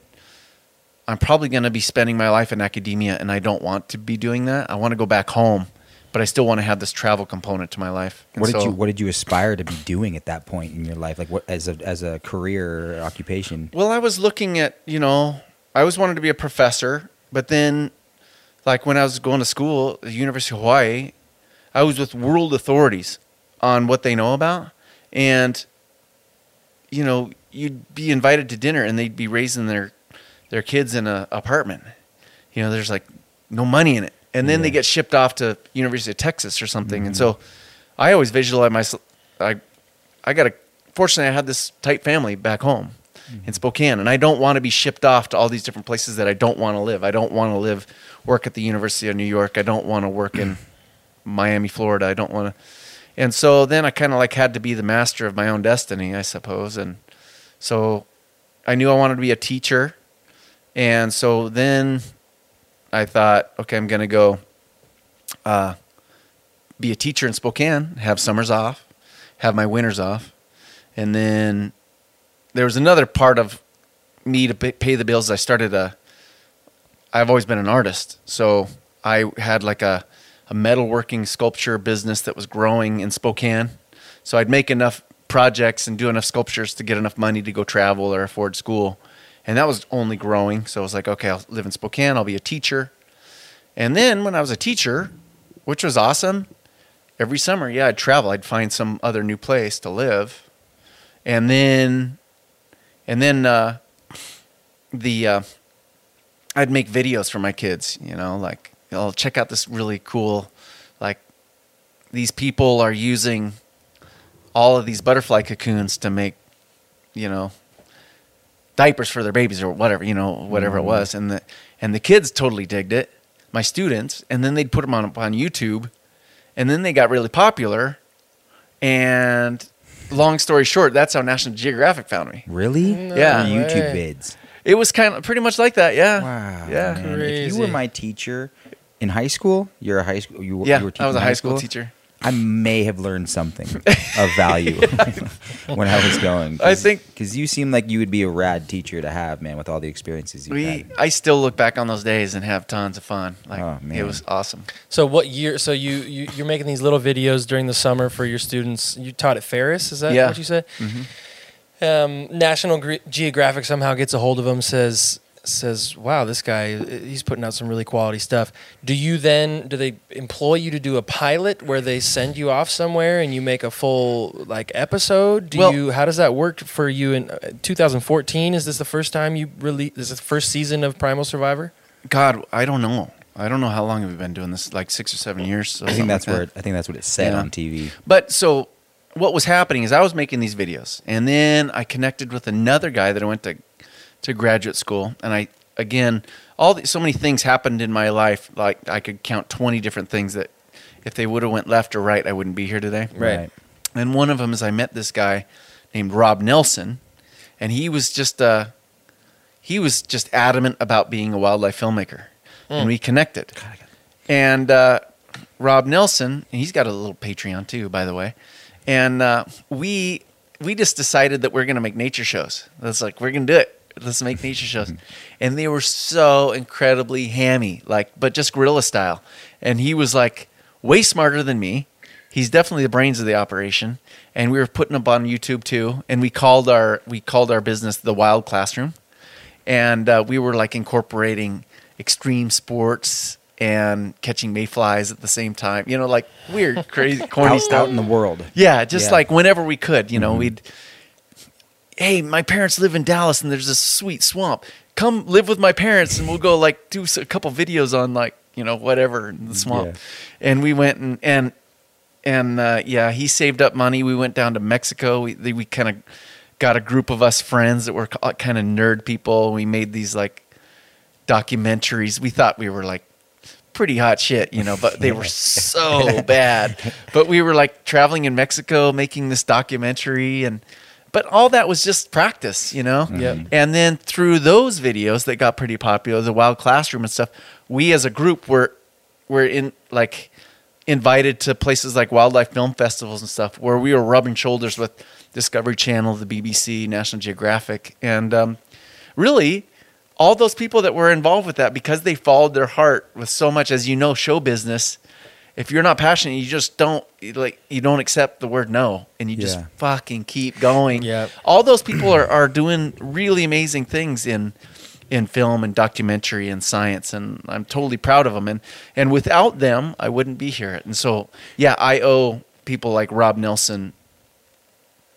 I'm probably going to be spending my life in academia, and I don't want to be doing that. I want to go back home, but I still want to have this travel component to my life. And What did so- you What did you aspire to be doing at that point in your life? Like what as a as a career or occupation? Well, I was looking at, you know, I always wanted to be a professor, but then, like when I was going to school at the University of Hawaii, I was with world authorities on what they know about. And, you know, you'd be invited to dinner and they'd be raising their, their kids in an apartment. You know, there's like no money in it. And then they get shipped off to University of Texas or something. And mm. so I always visualize myself, I, I got a, fortunately I had this tight family back home in mm-hmm. Spokane, and I don't want to be shipped off to all these different places that I don't want to live. I don't want to live, work at the University of New York. I don't want to work in (clears throat) Miami, Florida. I don't want to. And so then I kind of like had to be the master of my own destiny, I suppose. And so I knew I wanted to be a teacher. And so then I thought, okay, I'm going to go uh, be a teacher in Spokane, have summers off, have my winters off. And then there was another part of me to pay- the bills. I started a. I've always been an artist, so I had like a a metalworking sculpture business that was growing in Spokane. So I'd make enough projects and do enough sculptures to get enough money to go travel or afford school, and that was only growing. So I was like, okay, I'll live in Spokane. I'll be a teacher. And then when I was a teacher, which was awesome, every summer, yeah, I'd travel. I'd find some other new place to live, and then and then uh, the uh, I'd make videos for my kids. You know, like I'll check out this really cool, like these people are using all of these butterfly cocoons to make, you know, diapers for their babies or whatever. You know, whatever it mm-hmm. was, and the and the kids totally digged it. My students, and then they'd put them on on YouTube, and then they got really popular, and. Long story short, that's how National Geographic found me. Really? Yeah. Or YouTube vids. It was kind of pretty much like that, yeah. Wow. Yeah. man. If you were my teacher in high school, you're a high school. You, Yeah, you were I was a high school teacher. I may have learned something of value (laughs) when I was going. I think- because you seem like you would be a rad teacher to have, man, with all the experiences you We, had. I still look back on those days and have tons of fun. Like Oh, it was awesome. So what year? So you, you you're making these little videos during the summer for your students. You taught at Ferris, is that Yeah. what you said? Mhm. Um, National Gre- Geographic somehow gets a hold of them, says says, "Wow, this guy, uh, he's putting out some really quality stuff." Do you then do they employ you to do a pilot where they send you off somewhere and you make a full like episode? Do Well- you how does that work for you in uh, 2014? Is this the first time you release? Is this the first season of Primal Survivor? God, I don't know. I don't know how long have we been doing this? Like six or seven years. or I think that's like where that. it, I think that's what it said Yeah. on TV. But so what was happening is I was making these videos, and then I connected with another guy that I went to to graduate school, and I again all the, so many things happened in my life. Like I could count twenty different things that if they would have went left or right, I wouldn't be here today. Right. And one of them is I met this guy named Rob Nelson, and he was just uh, he was just adamant about being a wildlife filmmaker, and we connected. And uh, Rob Nelson, he's got a little Patreon too, by the way, and uh, we we just decided that we're going to make nature shows. That's like we're going to do it. Let's make nature shows, and they were so incredibly hammy, like but just guerrilla style. And he was like way smarter than me. He's definitely the brains of the operation, and we were putting up on YouTube too. And we called our we called our business the Wild Classroom, and uh, we were like incorporating extreme sports and catching mayflies at the same time. You know, like weird, (laughs) crazy, corny Out, stuff. out in the world. Yeah, just Yeah. like whenever we could, you know, we'd. Hey, my parents live in Dallas, and there's this sweet swamp. Come live with my parents, and we'll go like do a couple videos on like you know whatever in the swamp. Yeah. And we went and and and uh, yeah, he saved up money. We went down to Mexico. We we kind of got a group of us friends that were kind of nerd people. We made these like documentaries. We thought we were like pretty hot shit, you know, but they were (laughs) so bad. But we were like traveling in Mexico making this documentary and but all that was just practice, you know? Yep. And then through those videos that got pretty popular, the wild classroom and stuff, we as a group were were in like invited to places like wildlife film festivals and stuff where we were rubbing shoulders with Discovery Channel, the BBC, National Geographic, and um, really all those people that were involved with that because they followed their heart with so much as you know show business if you're not passionate you just don't like you don't accept the word no and you just Yeah. fucking keep going Yeah. all those people are, are doing really amazing things in in film and documentary and science and i'm totally proud of them and and without them i wouldn't be here and so yeah i owe people like rob nelson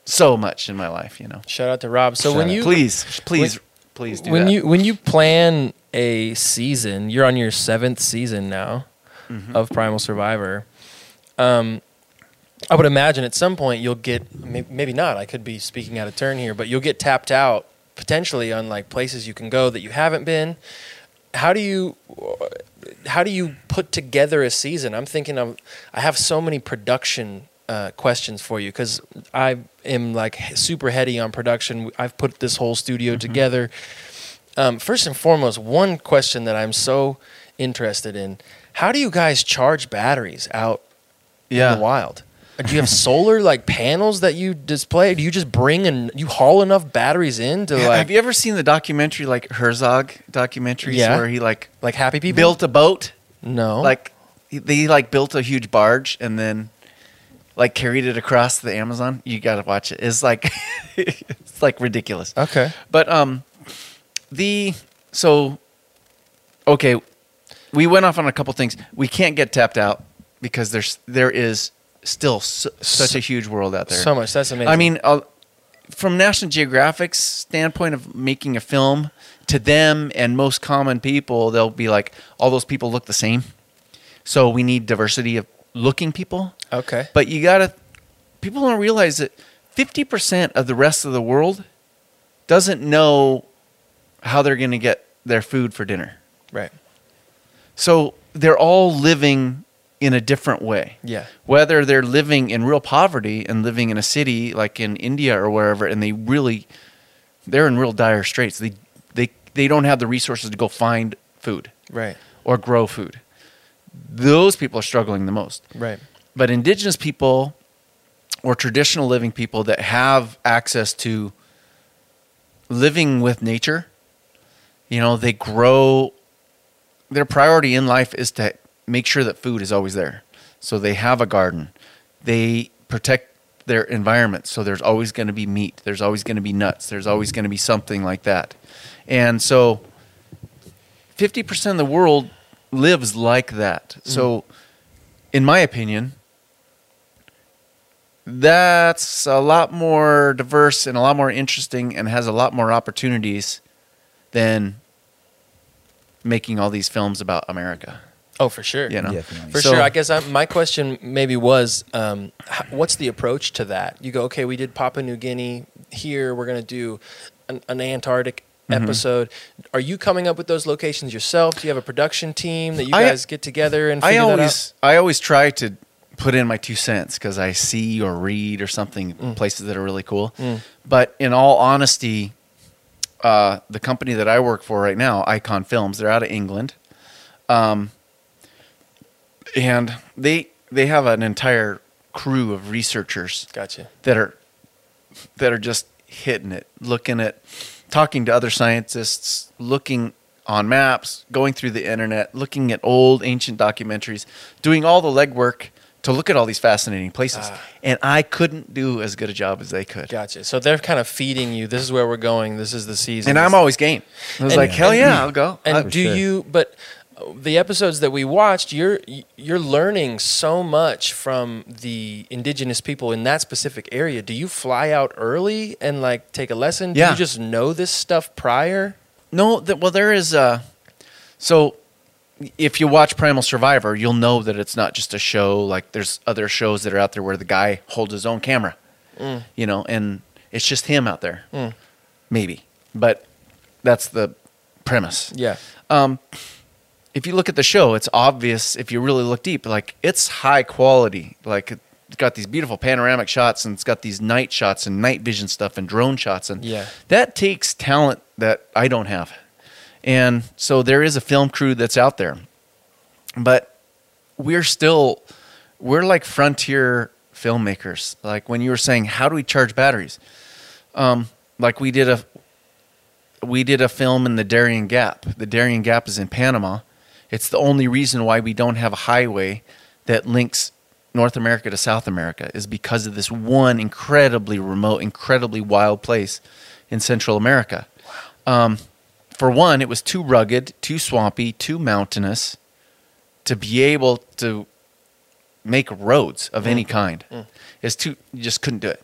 so much in my life you know Shout out to Rob. So Shout when out. you please please please do when that. you when you plan a season, you're on your seventh season now Mm-hmm. of Primal Survivor. Um, I would imagine at some point you'll get maybe not. I could be speaking out of turn here, but you'll get tapped out potentially on like places you can go that you haven't been. How do you how do you put together a season? I'm thinking of I have so many production uh, questions for you because I am like super heady on production. I've put this whole studio together. Um, first and foremost, one question that I'm so interested in: How do you guys charge batteries out yeah in the wild? Do you have (laughs) solar like panels that you display? Do you just bring and you haul enough batteries in to like have you ever seen the documentary like Herzog documentaries Yeah. where he like like happy people? built a boat? no, Like he, they like built a huge barge and then like carried it across the Amazon. You got to watch it. It's like (laughs) it's like ridiculous. okay, But um the so okay, we went off on a couple things. We can't get tapped out because there's there is still su- such a huge world out there. so much. That's amazing. I mean, uh, from National Geographic's standpoint of making a film, to them and most common people, they'll be like, all those people look the same. So we need diversity of looking people. okay, But you gotta, people don't realize that 50% of the rest of the world doesn't know how they're going to get their food for dinner. right, So they're all living in a different way yeah, whether they're living in real poverty and living in a city like in India or wherever, and they really they're in real dire straits. They they they don't have the resources to go find food right, or grow food. Those people are struggling the most. right, But indigenous people or traditional living people that have access to living with nature, you know, they grow their priority in life is to make sure that food is always there. So they have a garden. They protect their environment. So there's always going to be meat. There's always going to be nuts. There's always going to be something like that. And so 50% of the world lives like that. Mm-hmm. So in my opinion, that's a lot more diverse and a lot more interesting and has a lot more opportunities than making all these films about America. oh for sure, You know, Definitely. For So- sure. I guess I, my question maybe was, um, h- what's the approach to that? You go, okay, we did Papua New Guinea. Here, we're going to do an, an Antarctic Mm-hmm. episode. Are you coming up with those locations yourself? Do you have a production team that you I- guys get together and I figure that out? always I always try to put in my two cents because I see or read or something Mm. places that are really cool. But in all honesty, uh, the company that I work for right now, Icon Films, they're out of England, um, and they they have an entire crew of researchers Gotcha. that are that are just hitting it, looking at, talking to other scientists, looking on maps, going through the internet, looking at old ancient documentaries, doing all the legwork to look at all these fascinating places. Ah. And I couldn't do as good a job as they could. Gotcha. So they're kind of feeding you. This is where we're going. This is the season. And I'm always game. I was And- like, hell and- yeah, I'll go. And I- do sure. you? But uh, the episodes that we watched, you're you're learning so much from the indigenous people in that specific area. Do you fly out early and like take a lesson? Do Yeah. you just know this stuff prior? No, th- well, there is. Uh, so, if you watch Primal Survivor, you'll know that it's not just a show. Like, there's other shows that are out there where the guy holds his own camera, Mm. you know, and It's just him out there, maybe. But that's the premise. Yeah. Um, if you look at the show, it's obvious if you really look deep. Like it's high quality. Like it's got these beautiful panoramic shots and it's got these night shots and night vision stuff and drone shots and Yeah. that takes talent that I don't have. And so there is a film crew that's out there. But we're still we're like frontier filmmakers. Like when you were saying how do we charge batteries? Um like we did a we did a film in the Darien Gap. The Darien Gap is in Panama. It's the only reason why we don't have a highway that links North America to South America is because of this one incredibly remote, incredibly wild place in Central America. Um, for one, it was too rugged, too swampy, too mountainous to be able to make roads of any kind. It's too you just couldn't do it.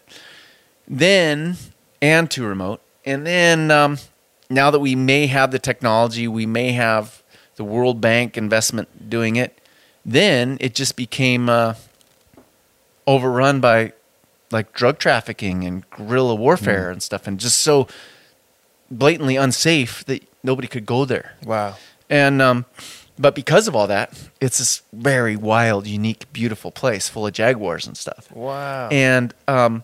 Then and too remote. And then um, now that we may have the technology, we may have the World Bank investment doing it. Then it just became uh, overrun by like drug trafficking and guerrilla warfare and stuff, and just so blatantly unsafe that nobody could go there. Wow. And um, but because of all that, it's this very wild, unique, beautiful place full of jaguars and stuff. Wow. And um,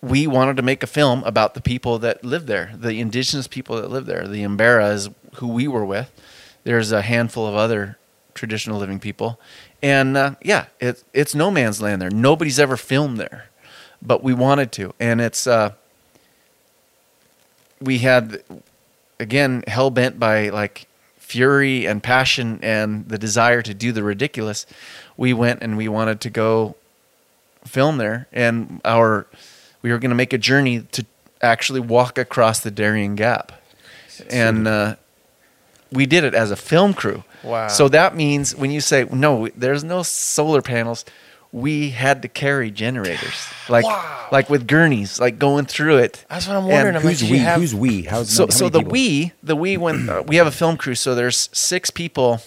we wanted to make a film about the people that live there, the indigenous people that live there. The Embera is who we were with. There's a handful of other traditional living people, and uh, yeah, it, it's no man's land there. Nobody's ever filmed there, but we wanted to, and it's uh, we had again hell bent by like fury and passion and the desire to do the ridiculous. We went and we wanted to go film there, and our we were going to make a journey to actually walk across the Darien Gap, and uh, we did it as a film crew. Wow. So that means when you say no, there's no solar panels. We had to carry generators, like Wow. like with gurneys, like going through it. That's what I'm wondering. And I'm Who's did we? you have- Who's we? How's So how so the people? we the we when uh, we have a film crew, so there's six people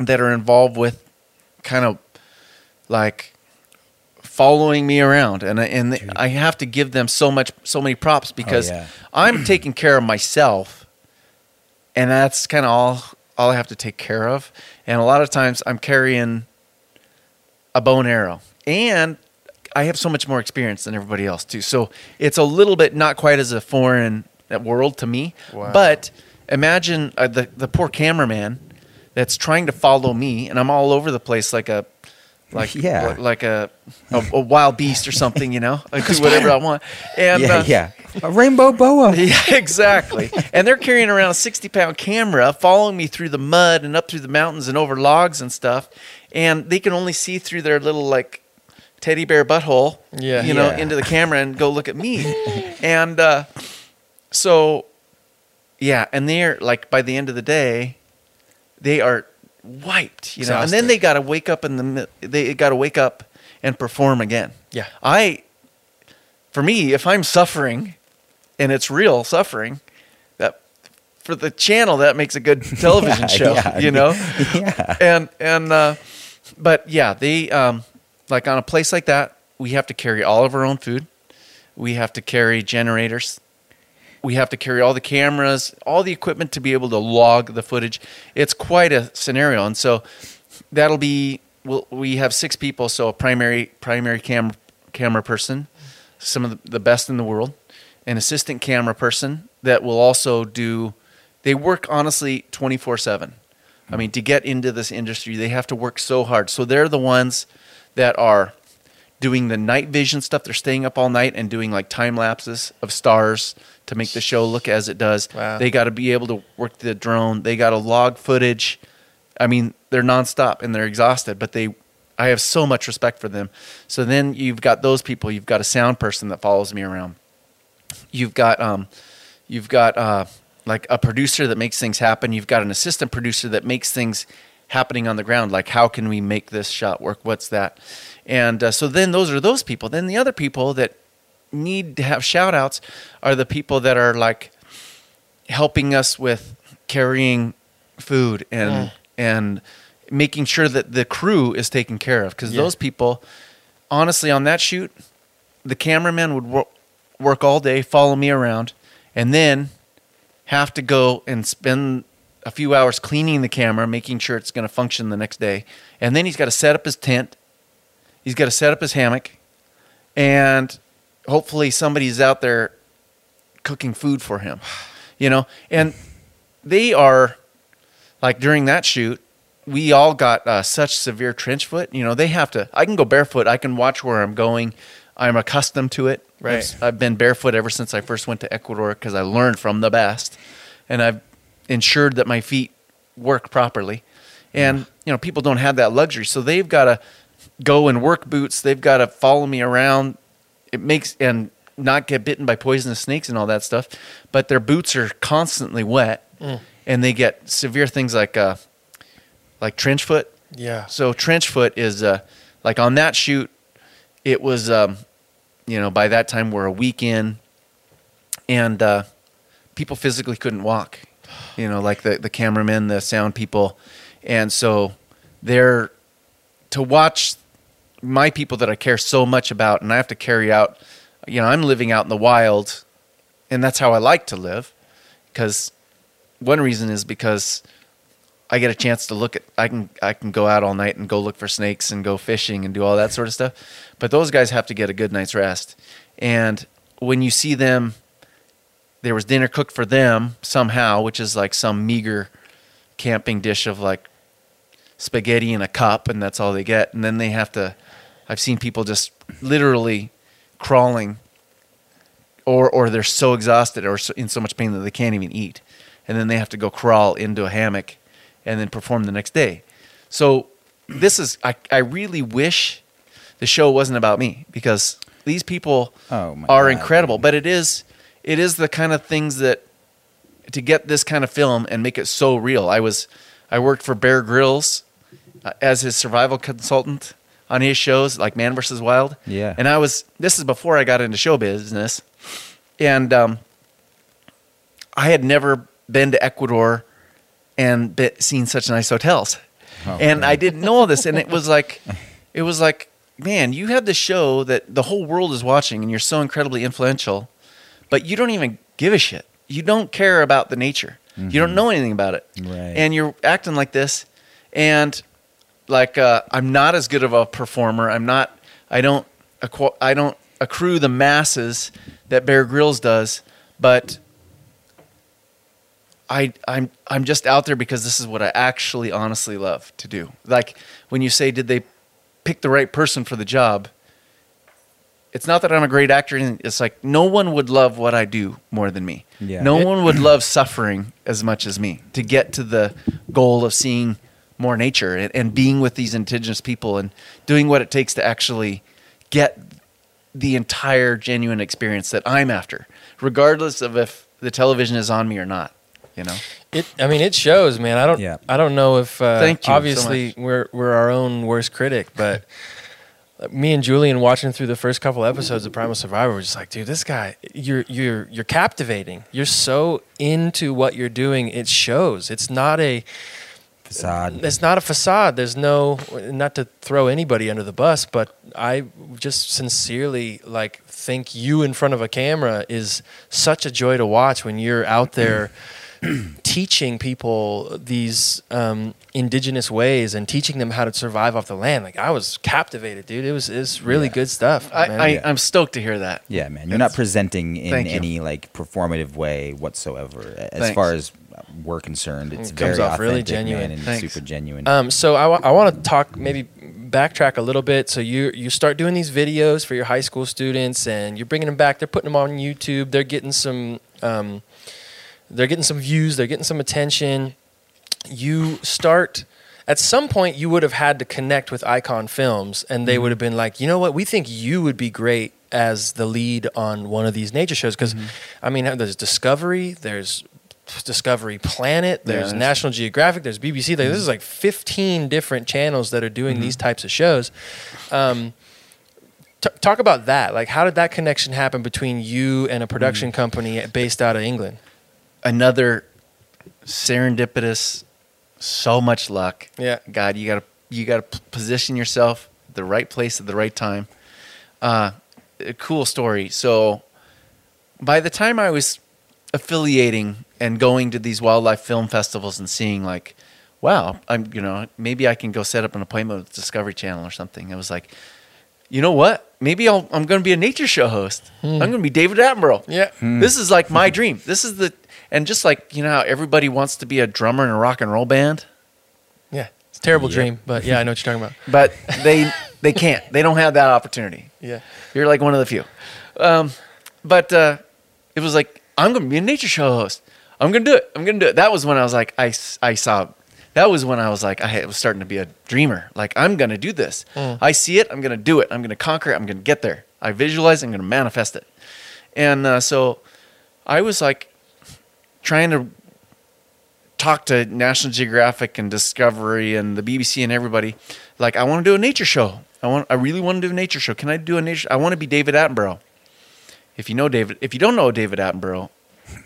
that are involved with kind of like following me around and I- and I have to give them so much so many props because yeah. I'm taking care of myself and that's kind of all all I have to take care of and a lot of times I'm carrying a bow and arrow and I have so much more experience than everybody else too so it's a little bit not quite as a foreign world to me Wow. but imagine uh, the the poor cameraman that's trying to follow me and I'm all over the place like a like (laughs) Yeah. like a, a a wild beast or something you know I do (laughs) whatever I want and yeah, uh, yeah. A rainbow boa. (laughs) yeah, exactly. and they're carrying around a 60 pound camera, following me through the mud and up through the mountains and over logs and stuff. And they can only see through their little, like, teddy bear butthole, Yeah. you know, Yeah. into the camera and go look at me. (laughs) and uh, so, yeah. And they're, like, by the end of the day, they are wiped, you know. And then they got to wake up in the, they got to wake up and perform again. Yeah. I, for me, if I'm suffering and it's real suffering, that for the channel that makes a good (laughs) television Yeah, show, yeah. you know. (laughs) Yeah. And and uh, but yeah, they um, like on a place like that, we have to carry all of our own food. We have to carry generators. We have to carry all the cameras, all the equipment to be able to log the footage. It's quite a scenario, and so that'll be. We'll, we have six people, so a primary primary cam camera person, some of the, the best in the world, an assistant camera person that will also do. They work honestly twenty four seven. I mean, to get into this industry, they have to work so hard. So they're the ones that are doing the night vision stuff. They're staying up all night and doing like time lapses of stars to make the show look as it does. Wow. They got to be able to work the drone. They got to log footage. I mean, they're nonstop and they're exhausted, but they, I have so much respect for them. So then you've got those people. You've got a sound person that follows me around. You've got, um, you've got uh, like a producer that makes things happen. You've got an assistant producer that makes things happening on the ground. Like, how can we make this shot work? What's that? And uh, so then those are those people. Then the other people that need to have shout outs are the people that are like helping us with carrying food and and making sure that the crew is taken care of because Yeah. those people honestly on that shoot the cameraman would wo- work all day, follow me around, and then have to go and spend a few hours cleaning the camera, making sure it's going to function the next day. And then he's got to set up his tent. He's got to set up his hammock. And hopefully somebody's out there cooking food for him. You know, and they are like during that shoot, we all got uh, such severe trench foot. You know, they have to. I can go barefoot. I can watch where I'm going. I'm accustomed to it. Right. I've, I've been barefoot ever since I first went to Ecuador because I learned from the best, and I've ensured that my feet work properly. And you know, people don't have that luxury, so they've got to go in work boots. They've got to follow me around. It makes and not get bitten by poisonous snakes and all that stuff. But their boots are constantly wet, and they get severe things like uh, like trench foot. Yeah. So trench foot is uh, like on that shoot, it was um, you know by that time we're a week in, and uh, people physically couldn't walk. You know, like the the cameramen, the sound people, and so they're to watch my people that I care so much about, and I have to carry out. You know, I'm living out in the wild, and that's how I like to live, because one reason is because I get a chance to look at I can I can go out all night and go look for snakes and go fishing and do all that sort of stuff. But those guys have to get a good night's rest. And when you see them there was dinner cooked for them somehow, which is like some meager camping dish of like spaghetti in a cup and that's all they get. And then they have to I've seen people just literally crawling or or they're so exhausted or so, in so much pain that they can't even eat. And then they have to go crawl into a hammock and then perform the next day. So this is I, I really wish the show wasn't about me because these people Oh, my are God. incredible. But it is it is the kind of things that to get this kind of film and make it so real. I was I worked for Bear Grylls uh, as his survival consultant on his shows like Man vs. Wild. Yeah. And I was this is before I got into show business. And um, I had never been to Ecuador and be, seen such nice hotels. Oh, and I didn't know all this and it was like (laughs) it was like man, you have this show that the whole world is watching and you're so incredibly influential, but you don't even give a shit. You don't care about the nature. You don't know anything about it. Right. And you're acting like this and like uh, I'm not as good of a performer. I'm not I don't acqu- I don't accrue the masses that Bear Grylls does, but I I'm I'm just out there because this is what I actually honestly love to do. Like when you say did they pick the right person for the job? It's not that I'm a great actor it's like no one would love what I do more than me. Yeah. No It- one would love suffering as much as me to get to the goal of seeing more nature and, and being with these indigenous people and doing what it takes to actually get the entire genuine experience that I'm after, regardless of if the television is on me or not. You know, It. I mean, it shows, man. I don't. Yeah. I don't know if. Uh, Thank you so Obviously, much. we're we're our own worst critic, but (laughs) me and Julian watching through the first couple episodes of Primal Survivor, we're just like, dude, this guy, you're you're you're captivating. You're so into what you're doing. It shows. It's not a. Facade. It's not a facade. There's no, not to throw anybody under the bus, but I just sincerely like think you in front of a camera is such a joy to watch when you're out there (clears throat) (clears throat) teaching people these um, indigenous ways and teaching them how to survive off the land. Like I was captivated, dude. It was it's really Yeah. good stuff. I, man. I Yeah. I'm stoked to hear that. Yeah, man. You're not presenting in Thank you. any like performative way whatsoever. As Thanks. far as we're concerned, it's It comes very off really authentic, genuine. man, and Thanks. super genuine. Um, so I, I want to talk maybe backtrack a little bit. So you you start doing these videos for your high school students, and you're bringing them back. They're putting them on YouTube. They're getting some um, they're getting some views. They're getting some attention. You start at some point. You would have had to connect with Icon Films, and they mm-hmm. would have been like, you know what? We think you would be great as the lead on one of these nature shows because, mm-hmm. I mean, there's Discovery. There's Discovery Planet. There's there's- National Geographic. There's BBC. Like, This is like 15 different channels that are doing mm-hmm. these types of shows. Um, t- talk about that. Like, how did that connection happen between you and a production mm. company based out of England? Another serendipitous, so much luck. Yeah. God, you gotta you gotta position yourself the right place at the right time. Uh, a cool story. So, by the time I was affiliating and going to these wildlife film festivals and seeing like, wow, I'm you know maybe I can go set up an appointment with Discovery Channel or something. I was like, you know what? Maybe I'll, I'm going to be a nature show host. I'm going to be David Attenborough. Yeah. This is like my dream. This is the and just like you know how everybody wants to be a drummer in a rock and roll band, Yeah. It's a terrible Yeah. dream, but yeah, I know what you're talking about. but they they can't. They don't have that opportunity. Yeah. You're like one of the few. Um, but uh, it was like, I'm going to be a nature show host. I'm going to do it. I'm going to do it. That was when I was like, I, I saw, that was when I was like, I was starting to be a dreamer. Like, I'm going to do this. I see it. I'm going to do it. I'm going to conquer it. I'm going to get there. I visualize. I'm going to manifest it. And uh, so I was like trying to talk to National Geographic and Discovery and the BBC and everybody. Like, I want to do a nature show. I want. I really want to do a nature show. Can I do a nature? I want to be David Attenborough. If you know David, if you don't know David Attenborough,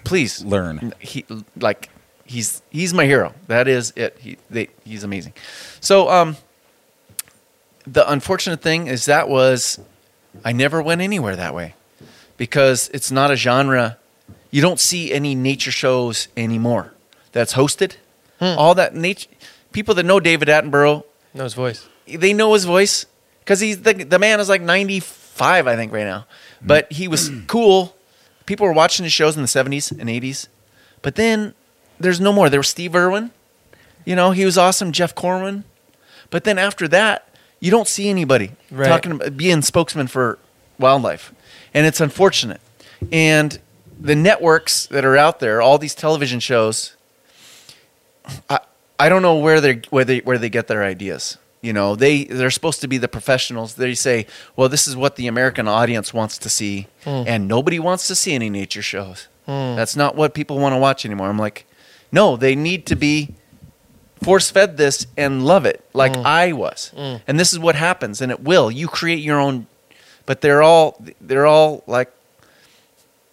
please (laughs) Learn. He like he's he's my hero. That is it. He they, he's amazing. So um, the unfortunate thing is that was I never went anywhere that way because it's not a genre. You don't see any nature shows anymore that's hosted. Hmm. All that nature people that know David Attenborough, Know his voice. they know his voice because he's the the man is like ninety five, I think, right now. Hmm. But he was (clears throat) cool. People were watching his shows in the seventies and eighties. But then there's no more. There was Steve Irwin. You know, he was awesome. Jeff Corwin. But then after that, you don't see anybody Right. talking about being spokesman for wildlife, and it's unfortunate. And the networks that are out there, all these television shows, I I don't know where they where they where they get their ideas. You know, they they're supposed to be the professionals. They say, "Well, this is what the American audience wants to see," hmm. and nobody wants to see any nature shows. Hmm. That's not what people want to watch anymore. I'm like, no, they need to be force fed this and love it like hmm. I was. And this is what happens, and it will. You create your own, but they're all they're all like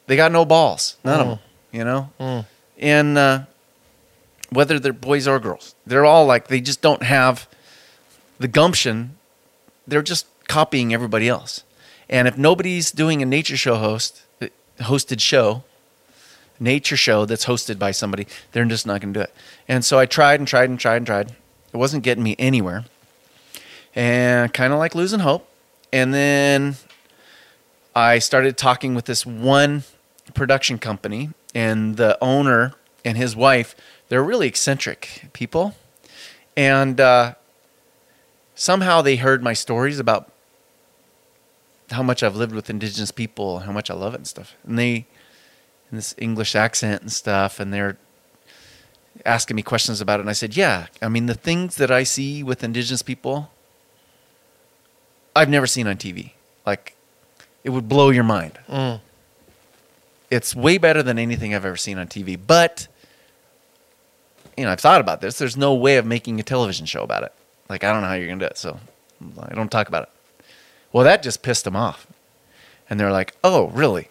they got no balls, none of mm. them. You know, mm. and uh, whether they're boys or girls, they're all like they just don't have the gumption. They're just copying everybody else. And if nobody's doing a nature show host uh, hosted show, nature show that's hosted by somebody, they're just not going to do it. And so I tried and tried and tried and tried. It wasn't getting me anywhere. And kind of like losing hope. And then I started talking with this one production company, and the owner and his wife, they're really eccentric people. And uh, somehow they heard my stories about how much I've lived with indigenous people, how much I love it and stuff. And they, in this English accent and stuff, and they're asking me questions about it. And I said, Yeah, I mean, the things that I see with indigenous people, I've never seen on TV. Like, it would blow your mind. Mm. It's way better than anything I've ever seen on TV. But, you know, I've thought about this. There's no way of making a television show about it. Like, I don't know how you're to do it. So I don't talk about it. Well, that just pissed them off. And they're like, oh, really?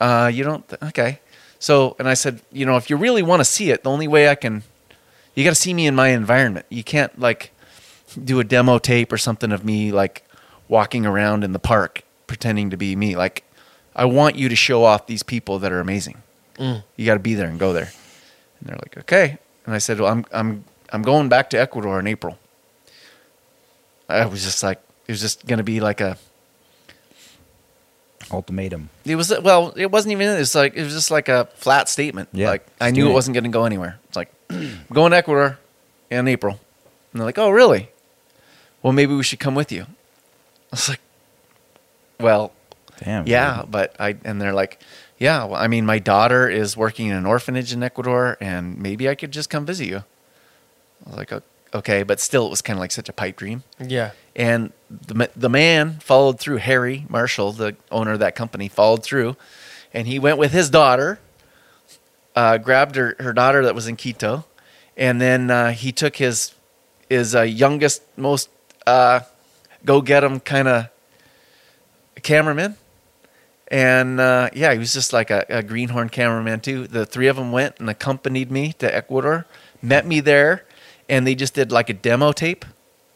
Uh, you don't? Th- okay. So, and I said, you know, if you really want to see it, the only way I can, you got to see me in my environment. You can't like do a demo tape or something of me like walking around in the park pretending to be me. Like, I want you to show off these people that are amazing. Mm. You got to be there and go there. And they're like, okay. And I said, well, I'm, I'm, I'm going back to Ecuador in April. I was just like, it was just going to be like a, Ultimatum. it was well, it wasn't even. It was like it was just like a flat statement. Yeah, like I knew it it. wasn't going to go anywhere. It's like I'm going to Ecuador in April, and they're like, "Oh, really? Well, maybe we should come with you." I was like, "Well, Damn. yeah, but I." And they're like, "Yeah, well, I mean, my daughter is working in an orphanage in Ecuador, and maybe I could just come visit you." I was like, "Okay," but still, it was kind of like such a pipe dream. Yeah. And the, the man followed through. Harry Marshall, the owner of that company, followed through, and he went with his daughter, uh, grabbed her, her daughter that was in Quito, and then uh, he took his his uh, youngest, most uh, go get him kind of cameraman. And uh, yeah, he was just like a, a greenhorn cameraman too. The three of them went and accompanied me to Ecuador, met me there, and they just did like a demo tape.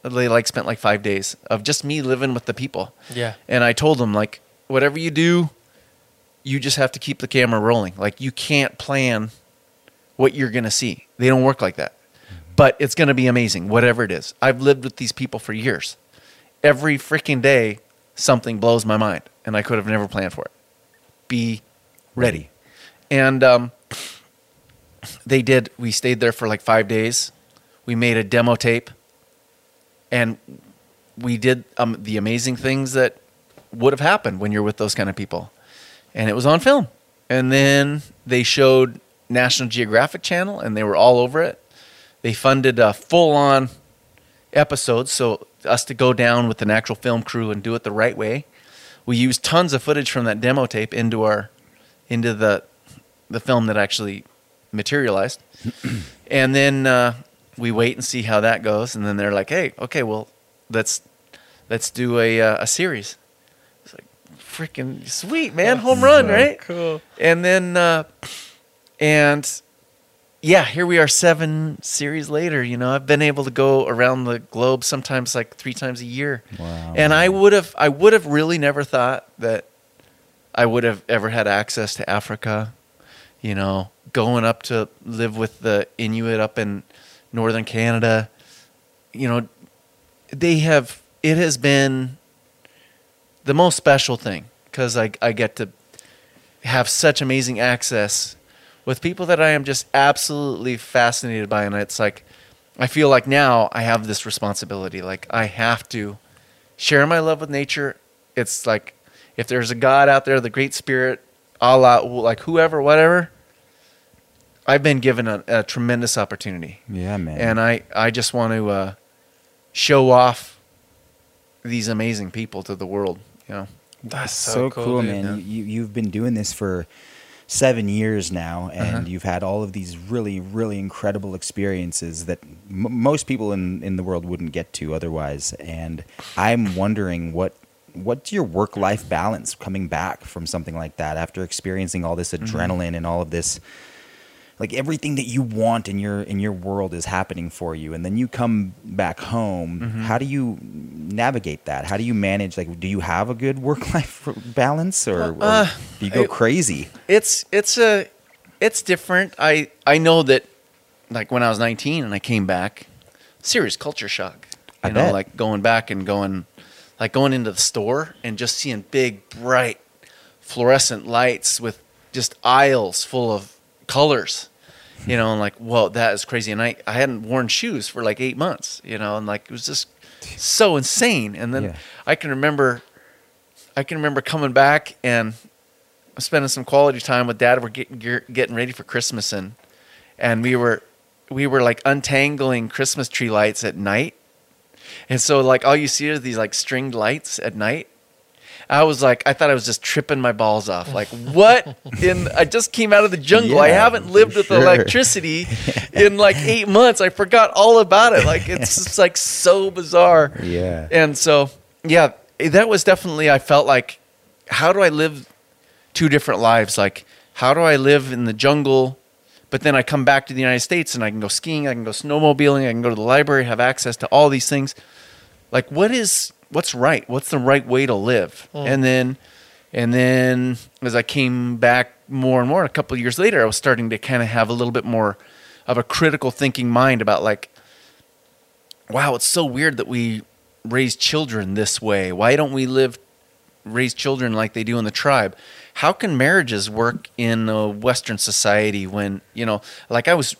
They like spent like five days of just me living with the people. Yeah. And I told them like, whatever you do, you just have to keep the camera rolling. Like you can't plan what you're going to see. They don't work like that. But it's going to be amazing, whatever it is. I've lived with these people for years. Every freaking day, something blows my mind, and I could have never planned for it. Be ready. And um, they did, we stayed there for like five days. We made a demo tape, and we did um, the amazing things that would have happened when you're with those kind of people. And it was on film. And then they showed National Geographic Channel, and they were all over it. They funded a full on episode, so us to go down with an actual film crew and do it the right way. We used tons of footage from that demo tape into our into the the film that actually materialized. (clears throat) and then uh, we wait and see how that goes. And then they're like, "Hey, okay, well, let's let's do a uh, a series." It's like freaking sweet, man, home run, right? Cool. And then uh, and yeah, here we are seven series later. You know, I've been able to go around the globe sometimes like three times a year. Wow. And I would have, I would have really never thought that I would have ever had access to Africa. You know, going up to live with the Inuit up in northern Canada. You know, they have. It has been the most special thing because I I get to have such amazing access with people that I am just absolutely fascinated by, and it's like I feel like now I have this responsibility. Like I have to share my love with nature. It's like if there's a God out there, the Great Spirit, Allah, like whoever, whatever. I've been given a, a tremendous opportunity, yeah, man. and I I just want to uh, show off these amazing people to the world. You know. That's so, cool, dude. man. You, you've been doing this for seven years now, and Uh-huh. you've had all of these really, really incredible experiences that m- most people in, in the world wouldn't get to otherwise. And I'm wondering what what's your work life balance coming back from something like that after experiencing all this adrenaline and all of this like everything that you want in your in your world is happening for you and then you come back home how do you navigate that how do you manage like do you have a good work life (laughs) balance or, or Uh, do you go I- crazy it's it's a it's different. I I know that like when I was 19 and I came back, serious culture shock. I You know, bet. like going back and going like going into the store and just seeing big bright fluorescent lights with just aisles full of colors. You know, and like, whoa, that is crazy. And I, I hadn't worn shoes for like eight months, you know, and like it was just so insane. And then Yeah. I can remember I can remember coming back and spending some quality time with dad. We're getting getting ready for Christmas and and we were we were like untangling Christmas tree lights at night. And so like all you see are these like stringed lights at night. I was like I thought I was just tripping my balls off. Like what in I just came out of the jungle. I haven't lived with sure. electricity (laughs) in like 8 months. I forgot all about it. Like it's just like so bizarre. yeah And so, yeah, that was definitely, I felt like, how do I live two different lives? Like, how do I live in the jungle, but then I come back to the United States and I can go skiing, I can go snowmobiling, I can go to the library, have access to all these things. Like, what is, what's right? What's the right way to live? Hmm. And then, and then as I came back more and more, a couple of years later, I was starting to kind of have a little bit more of a critical thinking mind about like, wow, it's so weird that we raise children this way. Why don't we live raise children like they do in the tribe? How can marriages work in a Western society when you know, like I was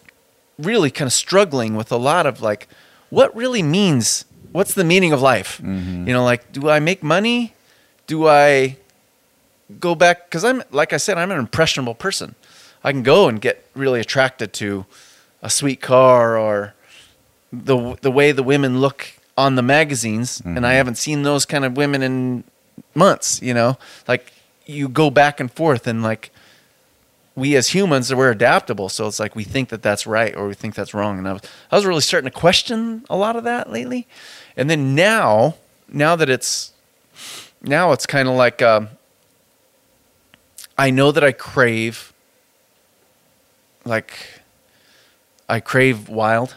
really kind of struggling with a lot of like, what really means? What's the meaning of life? Mm-hmm. You know, like, do I make money? Do I go back? Because I'm, like I said, I'm an impressionable person. I can go and get really attracted to a sweet car or the the way the women look on the magazines, and I mm-hmm. haven't seen those kind of women in months. You know, like you go back and forth, and like we as humans, we're adaptable, so it's like we think that that's right or we think that's wrong. And I was I was really starting to question a lot of that lately, and then now, now that it's now it's kind of like um, I know that I crave like I crave wild.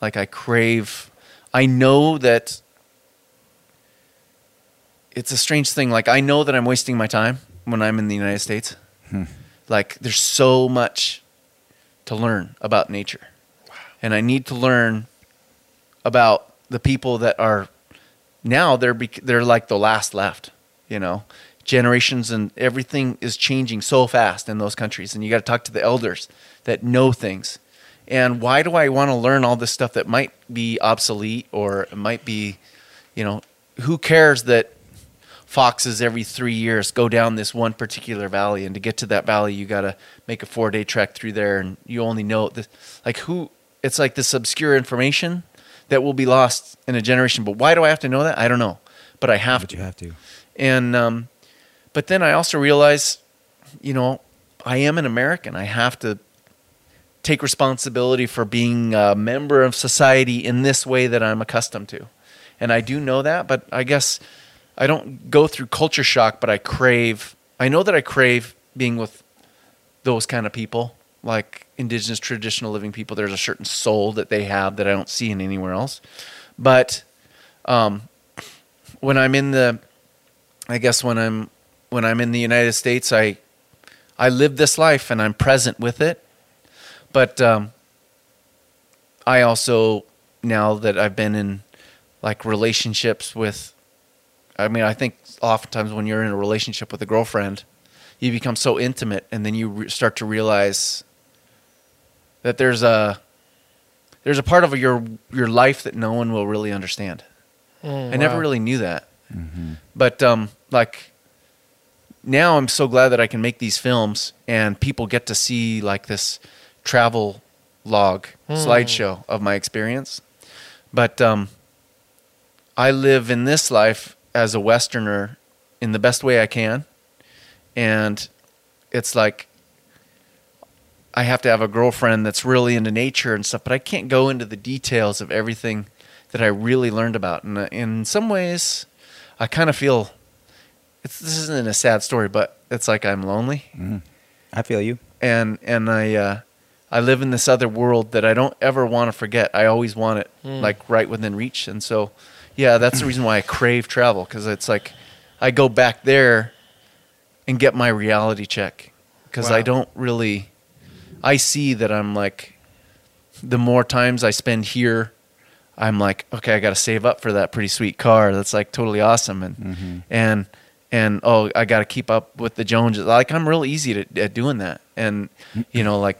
Like I crave I know that it's a strange thing. Like I know that I'm wasting my time when I'm in the United States. Hmm. Like there's so much to learn about nature. And I need to learn about the people that are now they're they're like the last left, you know. Generations and everything is changing so fast in those countries and you got to talk to the elders that know things. And why do I want to learn all this stuff that might be obsolete or it might be, you know, who cares that foxes every three years go down this one particular valley and to get to that valley you got to make a four day trek through there and you only know this like who it's like this obscure information that will be lost in a generation but why do i have to know that i don't know but i have But to you have to. and um, but then I also realize, you know, I am an American. I have to take responsibility for being a member of society in this way that I'm accustomed to, and I do know that. But I guess I don't go through culture shock, but I crave. I know that I crave being with those kind of people, like indigenous traditional living people. There's a certain soul that they have that I don't see in anywhere else. But um, when I'm in the I guess when I'm when I'm in the United States, I I live this life and I'm present with it. But um, I also now that I've been in like relationships with, I mean, I think oftentimes when you're in a relationship with a girlfriend, you become so intimate, and then you re- start to realize that there's a there's a part of your your life that no one will really understand. Mm, I never wow. really knew that. But um, like now, I'm so glad that I can make these films and people get to see like this travel log slideshow of my experience. But um, I live in this life as a Westerner in the best way I can, and it's like I have to have a girlfriend that's really into nature and stuff, but I can't go into the details of everything that I really learned about. And uh, in some ways, I kind of feel it's this isn't a sad story, but it's like I'm lonely, I feel you. and and I uh, I live in this other world that I don't ever want to forget. I always want it like right within reach, and so yeah, that's the reason why I crave travel because it's like I go back there and get my reality check because I don't really I see that I'm like the more times I spend here I'm like, okay, I got to save up for that pretty sweet car. That's like totally awesome, and mm-hmm. and and oh, I got to keep up with the Joneses. Like I'm real easy to, at doing that, and you know, like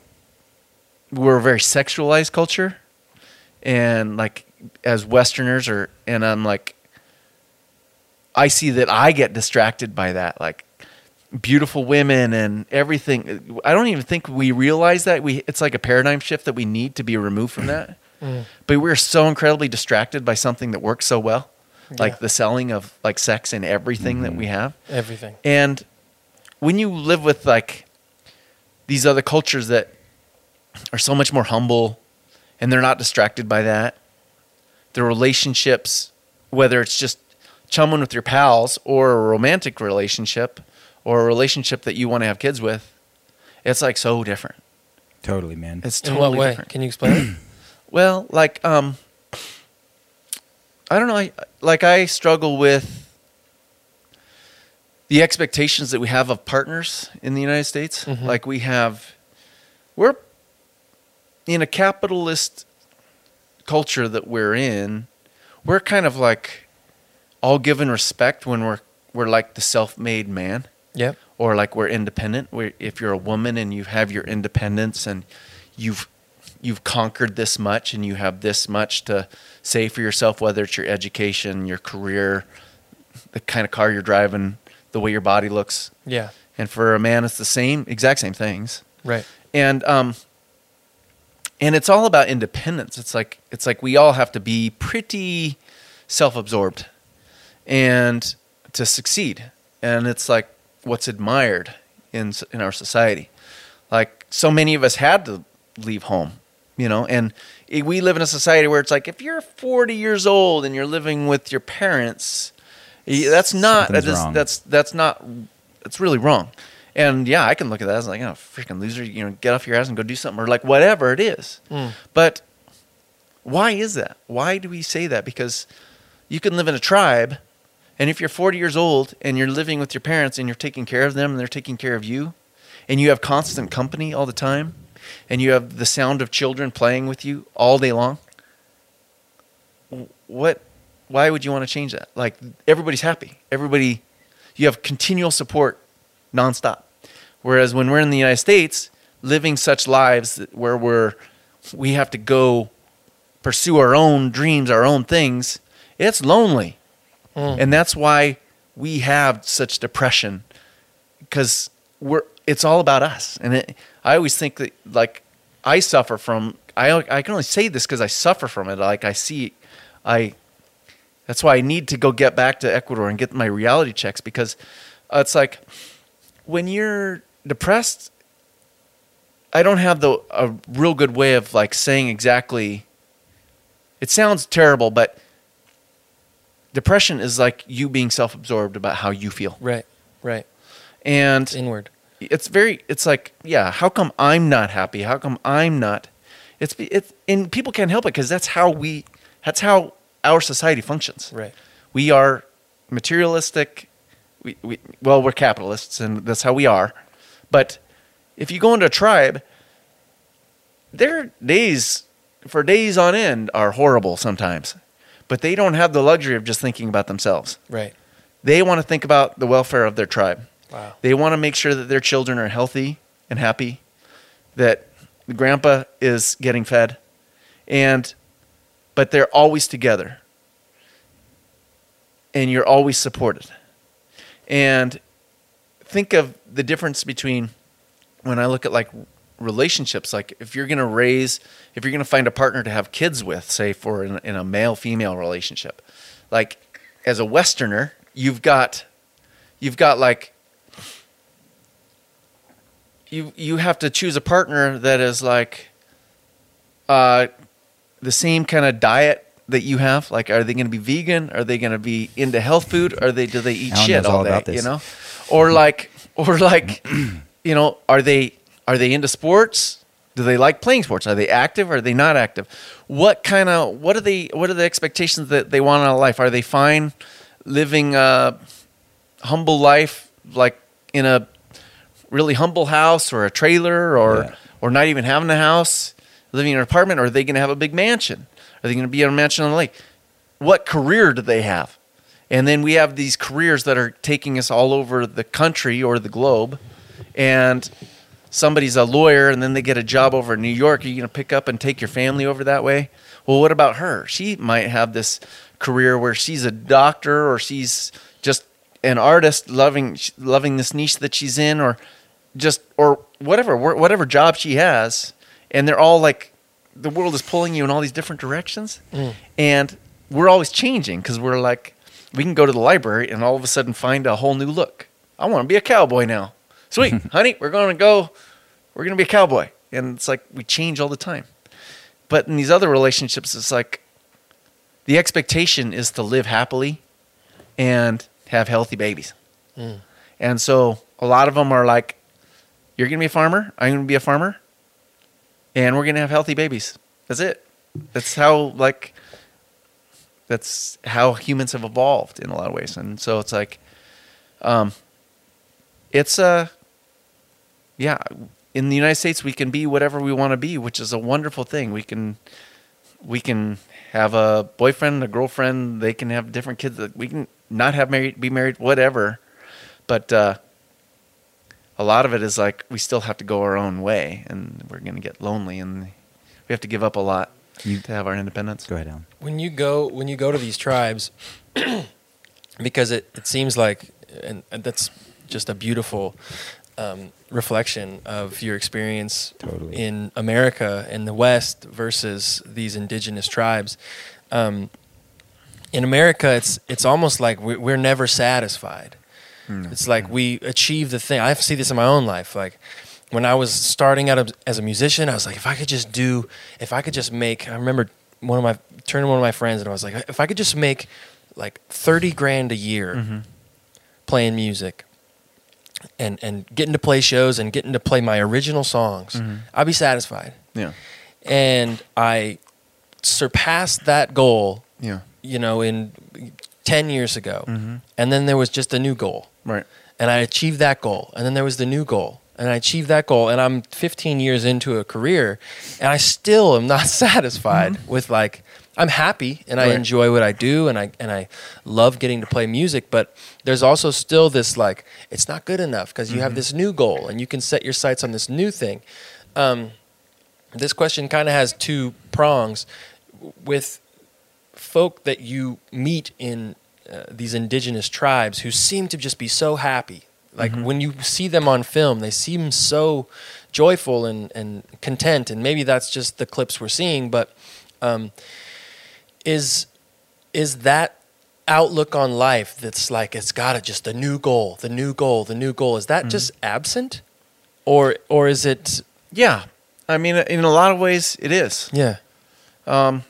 we're a very sexualized culture, and like as Westerners, or and I'm like, I see that I get distracted by that, like beautiful women and everything. I don't even think we realize that we. It's like a paradigm shift that we need to be removed from that. (clears throat) Mm. But we're so incredibly distracted by something that works so well, like Yeah. the selling of like sex and everything that we mm-hmm. have. everything. And when you live with like these other cultures that are so much more humble and they're not distracted by that, the relationships, whether it's just chumming with your pals or a romantic relationship or a relationship that you want to have kids with, it's like so different. Totally, man. It's In totally what way? different. Can you explain it? (clears throat) Well, like um I don't know, I, like I struggle with the expectations that we have of partners in the United States. Mhm. Like we have we're in a capitalist culture that we're in, we're kind of like all given respect when we're we're like the self-made man Yep. or like we're independent. If you're a woman and you have your independence and you've you've conquered this much and you have this much to say for yourself, whether it's your education, your career, the kind of car you're driving, the way your body looks. Yeah. And for a man, it's the same, exact same things. Right. And um, and it's all about independence. It's like it's like we all have to be pretty self-absorbed and to succeed. And it's like what's admired in in our society. Like so many of us had to leave home, you know, and i- we live in a society where it's like if you're 40 years old and you're living with your parents, that's not that's, that's that's not that's really wrong. And yeah, I can look at that as like, oh, freaking loser, you know, get off your ass and go do something or like whatever it is. Mm. But why is that? Why do we say that? Because you can live in a tribe And if you're 40 years old and you're living with your parents and you're taking care of them and they're taking care of you, and you have constant company all the time, and you have the sound of children playing with you all day long, what why would you want to change that? Like everybody's happy. Everybody you have continual support nonstop. Whereas when we're in the United States, living such lives where we're we have to go pursue our own dreams, our own things, it's lonely. And that's why we have such depression because we're it's all about us. And it, I always think that like I suffer from I I can only say this because I suffer from it. Like I see, I that's why I need to go get back to Ecuador and get my reality checks because uh, it's like when you're depressed. I don't have the a real good way of like saying exactly. It sounds terrible, but depression is like you being self-absorbed about how you feel, Right. Right. and It's inward. it's very it's like yeah how come i'm not happy how come i'm not it's it's and people can't help it because that's how we that's how our society functions Right. we are materialistic we, we well we're capitalists and that's how we are but if you go into a tribe their days for days on end are horrible sometimes but they don't have the luxury of just thinking about themselves Right. they want to think about the welfare of their tribe Wow. they want to make sure that their children are healthy and happy, that the grandpa is getting fed, and but they're always together, and you're always supported. And think of the difference between when I look at like relationships, like if you're going to raise, if you're going to find a partner to have kids with, say for in, in a male female relationship, like as a Westerner, you've got, you've got like you you have to choose a partner that is like uh the same kind of diet that you have. Like are they going to be vegan? Are they going to be into health food? Are they do they eat Alan shit all all day you know? Or like or like (clears throat) you know are they are they into sports do they like playing sports are they active or are they not active what kind of what are they what are the expectations that they want out of life are they fine living a humble life like in a really humble house or a trailer or Yeah. or not even having a house, living in an apartment, or are they going to have a big mansion? Are they going to be in a mansion on the lake? What career do they have? And then we have these careers that are taking us all over the country or the globe. And somebody's a lawyer and then they get a job over in New York. Are you going to pick up and take your family over that way? Well, what about her? She might have this career where she's a doctor or she's just an artist loving loving this niche that she's in or just or whatever whatever job she has and they're all like the world is pulling you in all these different directions mm. and we're always changing because we're like we can go to the library and all of a sudden find a whole new look i want to be a cowboy now sweet (laughs) honey we're going to go we're going to be a cowboy. And it's like we change all the time. But in these other relationships it's like the expectation is to live happily and have healthy babies. And so a lot of them are like you're going to be a farmer i'm going to be a farmer and we're going to have healthy babies. That's it. That's how like that's how humans have evolved in a lot of ways. And so it's like um it's uh yeah in the united states we can be whatever we want to be which is a wonderful thing. We can we can have a boyfriend a girlfriend they can have different kids that we can not have married be married whatever. But uh a lot of it is like we still have to go our own way and we're going to get lonely and we have to give up a lot You- to have our independence. Go ahead, Alan. when you go when you go to these tribes (coughs) because it, it seems like and, and that's just a beautiful um, reflection of your experience Totally. in America in the West versus these indigenous tribes. Um, in America, it's it's almost like we- we're never satisfied. It's like we achieve the thing. I see this in my own life. Like when I was starting out as- a musician, I was like, if I could just do, if I could just make. I remember one of my turning to one of my friends and I was like, if I could just make like thirty grand a year playing music, and and getting to play shows and getting to play my original songs, I'd be satisfied. yeah And I surpassed that goal yeah you know, in 10 years ago. Mm-hmm. And then there was just a new goal. Right. And I achieved that goal. And then there was the new goal. And I achieved that goal. And I'm 15 years into a career and I still am not (laughs) satisfied with like, I'm happy and I enjoy what I do and I and I love getting to play music, but there's also still this like it's not good enough because you have this new goal and you can set your sights on this new thing. Um, this question kind of has two prongs with folk that you meet in uh, these indigenous tribes who seem to just be so happy. Like when you see them on film, they seem so joyful and, and content. And maybe that's just the clips we're seeing, but um, is is that outlook on life that's like it's got to just the new goal, the new goal, the new goal. Is that just absent, or or is it? Yeah. I mean, in a lot of ways, it is. Yeah, Um,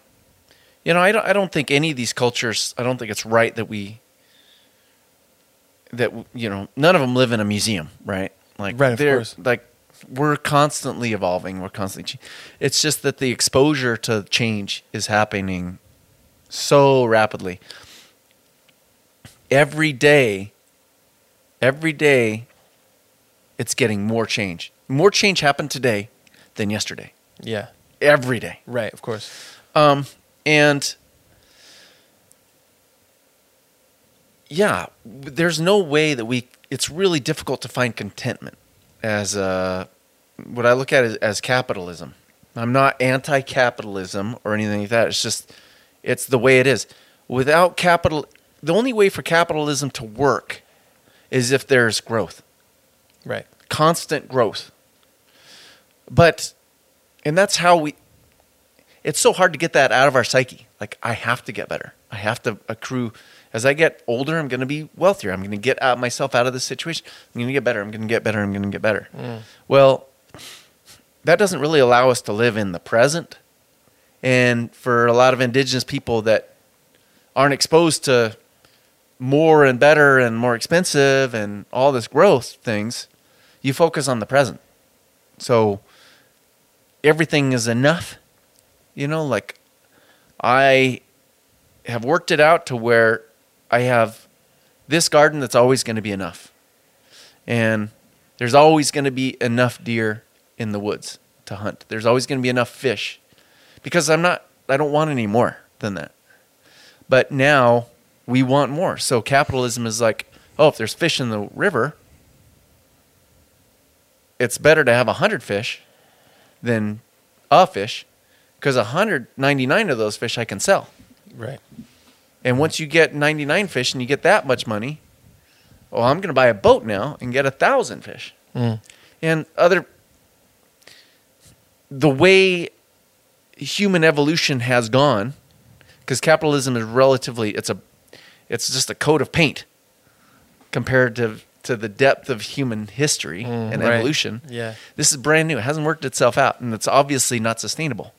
you know, I don't, I don't think any of these cultures, I don't think it's right that we, that, you know, none of them live in a museum, right? Like, Right, of they're- course. Like, we're constantly evolving. We're constantly, it's just that the exposure to change is happening so rapidly. Every day, every day, it's getting more change. More change happened today than yesterday. yeah, Every day. right. Of course. Um, and yeah, there's no way that we. It's really difficult to find contentment as uh, what I look at as, as capitalism. I'm not anti-capitalism or anything like that. It's just it's the way it is. Without capital, the only way for capitalism to work is if there's growth Right. constant growth. But, and that's how we, it's so hard to get that out of our psyche. Like, I have to get better. I have to accrue. As I get older, I'm going to be wealthier. I'm going to get out, myself out of this situation. I'm going to get better. I'm going to get better. I'm going to get better. Mm. Well, that doesn't really allow us to live in the present. And for a lot of indigenous people that aren't exposed to more and better and more expensive and all this growth things, you focus on the present. So everything is enough. You know, like I have worked it out to where I have this garden that's always going to be enough. And there's always going to be enough deer in the woods to hunt. There's always going to be enough fish because I'm not I don't want any more than that. But now we want more. So capitalism is like, oh, if there's fish in the river, it's better to have 100 fish than a fish because 199 of those fish I can sell. Right. And once you get 99 fish and you get that much money, well, I'm going to buy a boat now and get a thousand fish. Mm. And other, the way human evolution has gone, because capitalism is relatively, it's a, it's just a coat of paint compared to to the depth of human history Mm, and right. evolution. Yeah. This is brand new. It hasn't worked itself out, and it's obviously not sustainable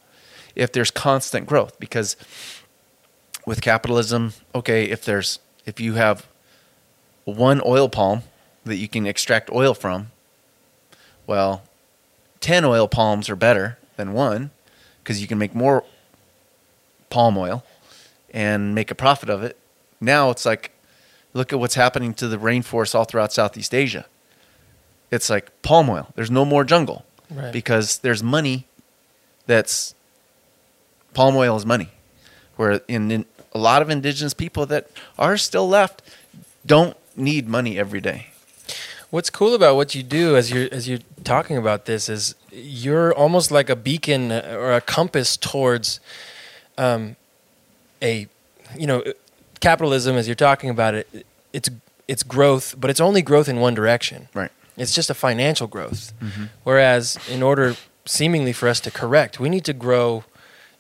if there's constant growth. Because with capitalism, okay, if there's if you have one oil palm that you can extract oil from, well, ten oil palms are better than one because you can make more palm oil and make a profit of it. Now it's like, look at what's happening to the rainforests all throughout Southeast Asia. It's like palm oil. There's no more jungle Right. because there's money that's palm oil is money. Where in, in a lot of indigenous people that are still left don't need money every day. What's cool about what you do as you're as you're talking about this is you're almost like a beacon uh, or a compass towards um, a you know capitalism as you're talking about it. It's it's growth but it's only growth in one direction. Right. it's just a financial growth. Whereas in order seemingly for us to correct we need to grow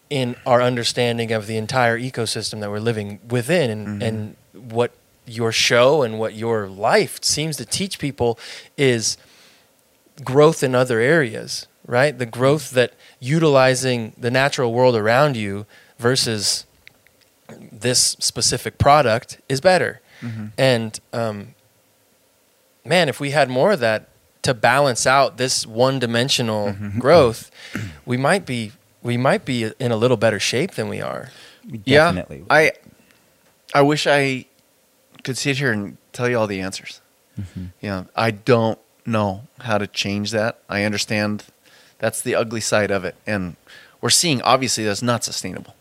in our understanding of the entire ecosystem that we're living within and, and what your show and what your life seems to teach people is growth in other areas right? The growth that utilizing the natural world around you versus this specific product is better. And um, man if we had more of that to balance out this one-dimensional growth we might be we might be in a little better shape than we are. Definitely. Yeah, I I wish I could sit here and tell you all the answers. Mm-hmm. You know, I don't know how to change that. I understand that's the ugly side of it, and we're seeing obviously that's not sustainable.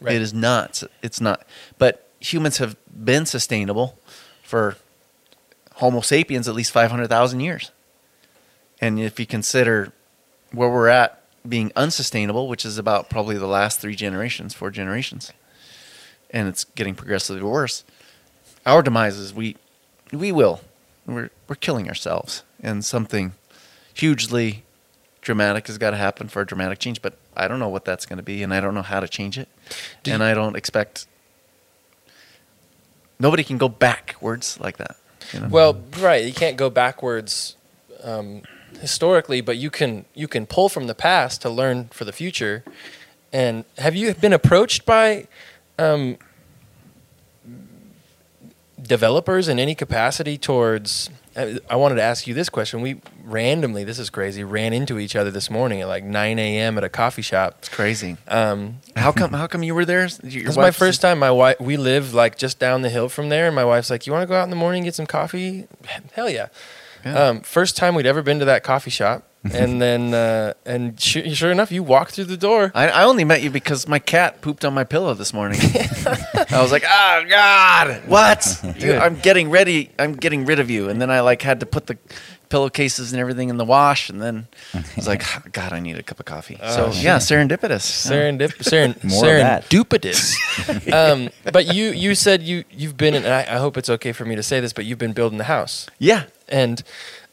Right. It is not. It's not. But humans have been sustainable for Homo sapiens at least five hundred thousand years, and if you consider where we're at being unsustainable, which is about probably the last three generations, four generations, and it's getting progressively worse. Our demise is we we will we're we're killing ourselves, and something hugely dramatic has got to happen for a dramatic change. But I don't know what that's going to be, and I don't know how to change it, Do and you- I don't expect nobody can go backwards like that. You know? Well, right. You can't go backwards um, historically, but you can you can pull from the past to learn for the future. And have you been approached by um, developers in any capacity towards? I wanted to ask you this question. We randomly, this is crazy, ran into each other this morning at like 9 a.m. at a coffee shop. it's crazy. Um, How come? How come you were there? Your this is my first time. My wife, we live like just down the hill from there, and my wife's like, "You want to go out in the morning and get some coffee?" (laughs) Hell yeah! Yeah. Um, first time we'd ever been to that coffee shop, (laughs) and then uh, and sure, sure enough, you walk through the door. I, I only met you because my cat pooped on my pillow this morning. (laughs) I was like, "Oh God, what? (laughs) Dude, I'm getting ready. I'm getting rid of you." And then I like had to put the pillowcases and everything in the wash, and then I was like, "Ah, "God, I need a cup of coffee." so Oh, yeah, serendipitous. Serendip, seren, More of that. serendipitous. um, but you you said you you've been, in, and I, I hope it's okay for me to say this, but you've been building the house. Yeah. and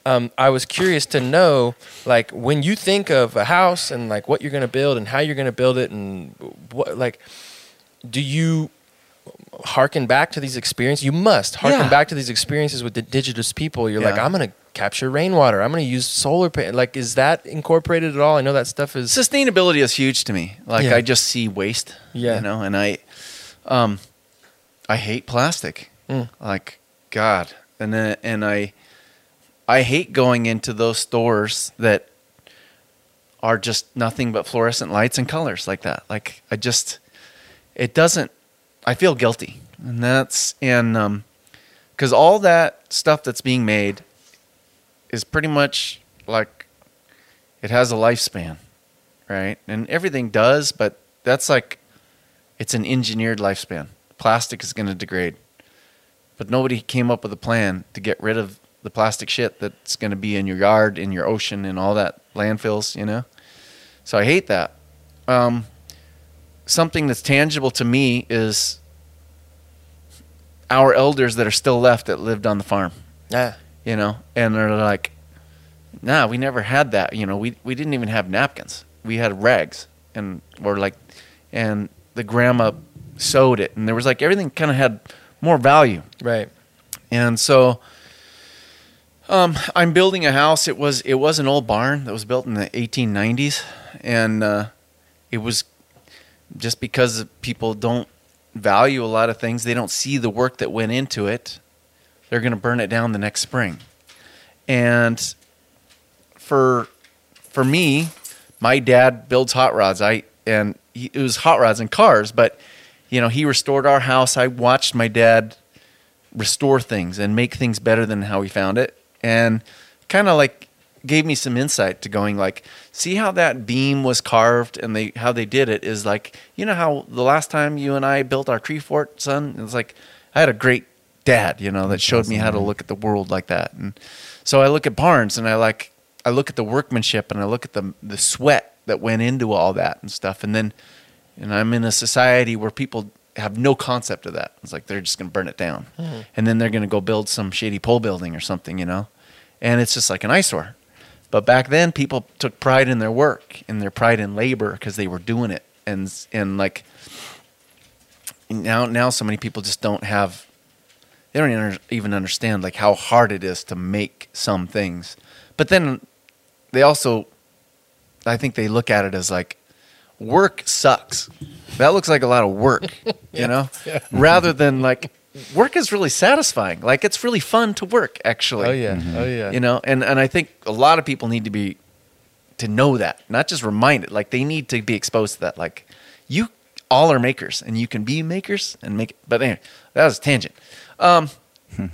um, I was curious to know, like, when you think of a house and like what you're going to build and how you're going to build it, and what, like, do you harken back to these experiences? You must harken Yeah. back to these experiences with the indigenous people. You're like, I'm going to capture rainwater. I'm going to use solar. Pa-. Like, is that incorporated at all? I know that stuff is. Sustainability is huge to me. Like Yeah. I just see waste. Yeah. You know, and I, um, I hate plastic. Mm. Like God, and then, and I, I hate going into those stores that are just nothing but fluorescent lights and colors like that. Like I just, it doesn't. I feel guilty, and that's and um, because all that stuff that's being made is pretty much like it has a lifespan, right? And everything does, but that's like it's an engineered lifespan. Plastic is going to degrade. But nobody came up with a plan to get rid of the plastic shit that's going to be in your yard, in your ocean, and all that landfills, you know? So I hate that. Um, something that's tangible to me is our elders that are still left that lived on the farm Yeah. you know, and they're like, nah, we never had that. You know, we, we didn't even have napkins. We had rags and or like, and the grandma sewed it and there was like everything kind of had more value. right. And so, um, I'm building a house. It was, it was an old barn that was built in the 1890s and, uh, it was just because people don't value a lot of things. They don't see the work that went into it they're going to burn it down the next spring. And for for me, my dad builds hot rods. I and he, it was hot rods and cars, but you know, he restored our house. I watched my dad restore things and make things better than how he found it and kind of like gave me some insight to going like see how that beam was carved and they how they did it is like you know how the last time you and I built our tree fort son? It's like I had a great dad you know that showed me how to look at the world like that. And so I look at barns and I like I look at the workmanship and I look at the the sweat that went into all that and stuff. And then and I'm in a society where people have no concept of that. It's like they're just going to burn it down, mm-hmm. and then they're going to go build some shady pole building or something, you know, and it's just like an eyesore. But back then, people took pride in their work and their pride in labor because they were doing it, and and like now now so many people just don't have they don't even understand like how hard it is to make some things. But then they also I think they look at it as like work sucks. That looks like a lot of work, (laughs) you know? Rather than like work is really satisfying. Like it's really fun to work actually. Oh yeah. Oh yeah. You know, and and I think a lot of people need to be to know that, not just reminded. Like they need to be exposed to that. Like you all are makers, and you can be makers and make it. But anyway, that was a tangent. Um,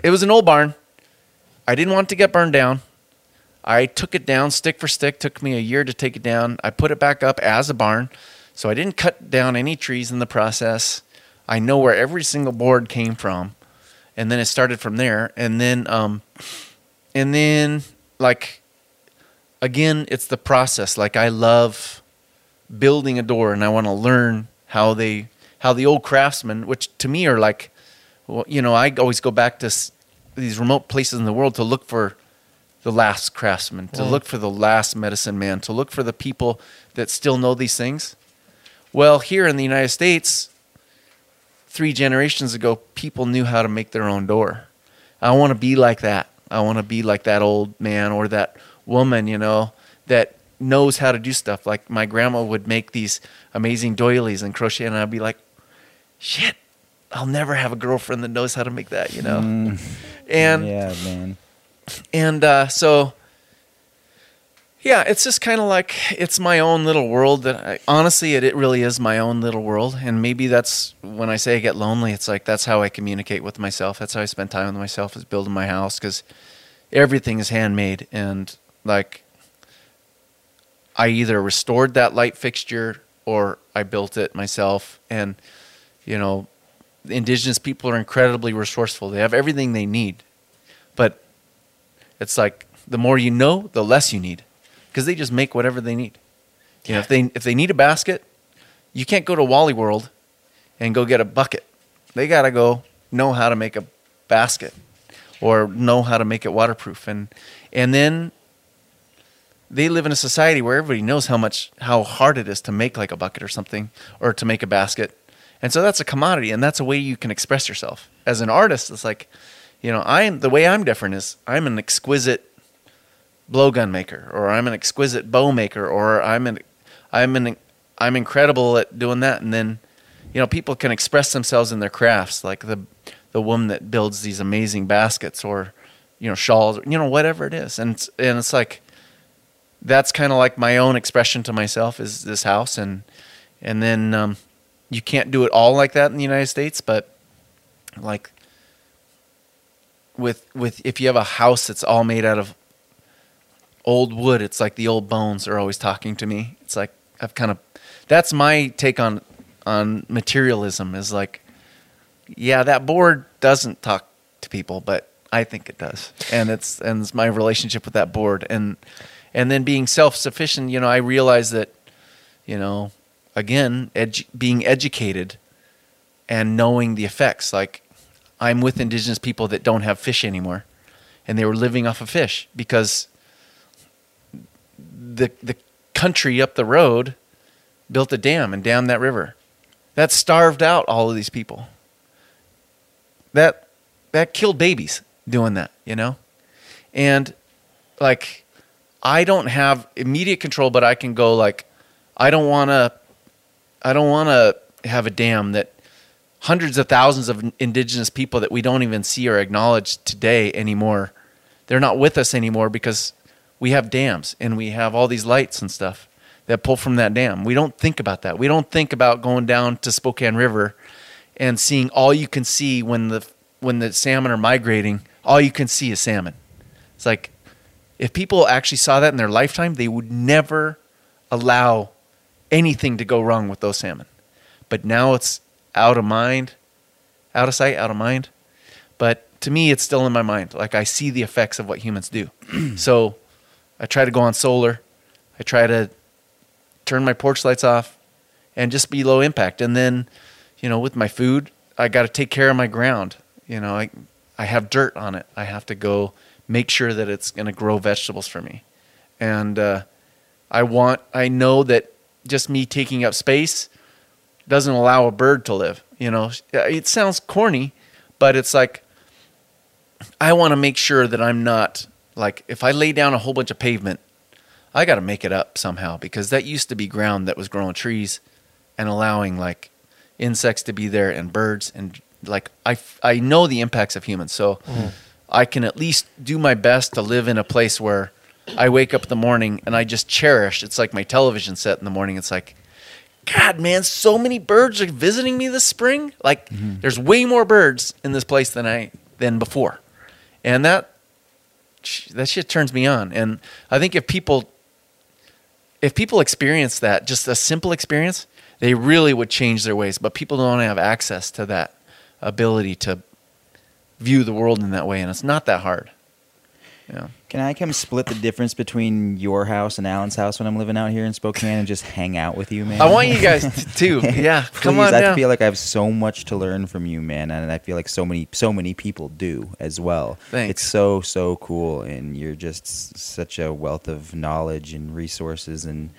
it was an old barn. I didn't want it to get burned down. I took it down stick for stick. Took me a year to take it down. I put it back up as a barn, so I didn't cut down any trees in the process. I know where every single board came from, and then it started from there. And then, um, and then like again, it's the process. Like I love building a door, and I want to learn how they how the old craftsmen, which to me are like, well, you know, I always go back to these remote places in the world to look for the last craftsman, to look for the last medicine man, to look for the people that still know these things. Well, here in the United States, three generations ago, people knew how to make their own door. I want to be like that. I want to be like that old man or that woman, you know, that knows how to do stuff. Like my grandma would make these amazing doilies and crochet, and I'd be like, shit, I'll never have a girlfriend that knows how to make that, you know? Mm. And yeah, man. And uh, so yeah it's just kind of like it's my own little world that I, honestly it, it really is my own little world. And maybe that's when i say i get lonely it's like that's how i communicate with myself. That's how i spend time with myself is building my house because everything is handmade. And like i either restored that light fixture or i built it myself. And you know indigenous people are incredibly resourceful. They have everything they need. But it's like the more you know, the less you need, because they just make whatever they need. You know, if they if they need a basket, you can't go to Wally World and go get a bucket. They gotta go know how to make a basket or know how to make it waterproof, and and then they live in a society where everybody knows how much how hard it is to make like a bucket or something or to make a basket. And so that's a commodity and that's a way you can express yourself. As an artist, it's like, you know, I'm the way I'm different is I'm an exquisite blowgun maker or I'm an exquisite bow maker or I'm an I'm an I'm incredible at doing that and then you know, people can express themselves in their crafts like the the woman that builds these amazing baskets or you know, shawls, you know, whatever it is. And it's, and it's like that's kind of like my own expression to myself is this house and and then um, you can't do it all like that in the United States but like with with if you have a house that's all made out of old wood it's like the old bones are always talking to me. It's like I've kind of that's my take on on materialism is like yeah that board doesn't talk to people but I think it does. And it's and it's my relationship with that board. And and then being self-sufficient you know I realize that you know again edu- being educated and knowing the effects like i'm with indigenous people that don't have fish anymore. And they were living off of fish because the the country up the road built a dam and dammed that river. That starved out all of these people. That that killed babies doing that you know? And like i don't have immediate control but i can go like i don't want to i don't want to have a dam that hundreds of thousands of indigenous people that we don't even see or acknowledge today anymore. They're not with us anymore because we have dams and we have all these lights and stuff that pull from that dam. We don't think about that. We don't think about going down to spokane river and seeing all you can see when the when the salmon are migrating. All you can see is salmon. It's like if people actually saw that in their lifetime they would never allow anything to go wrong with those salmon. But now it's out of mind out of sight out of mind. But to me it's still in my mind. Like i see the effects of what humans do. (clears throat) So i try to go on solar. I try to turn my porch lights off and just be low impact. And then you know with my food i got to take care of my ground. You know i i have dirt on it. I have to go make sure that it's going to grow vegetables for me. And uh, i want i know that just me taking up space doesn't allow a bird to live you know? It sounds corny but it's like i want to make sure that i'm not like if i lay down a whole bunch of pavement i got to make it up somehow because that used to be ground that was growing trees and allowing like insects to be there and birds and like I I know the impacts of humans so mm-hmm. i can at least do my best to live in a place where i wake up in the morning and i just cherish. It's like my television set in the morning. It's like God, man, so many birds are visiting me this spring. Like, mm-hmm. there's way more birds in this place than I than before, and that that shit turns me on. And I think if people if people experience that, just a simple experience, they really would change their ways. But people don't have access to that ability to view the world in that way, and it's not that hard. Yeah. Can I come split the difference between your house and Alan's house when I'm living out here in Spokane and just hang out with you, man? I want you guys to, too. (laughs) Yeah, come on I down. feel like I have so much to learn from you, man, and I feel like so many so many people do as well. Thanks. It's so so cool, and you're just such a wealth of knowledge and resources and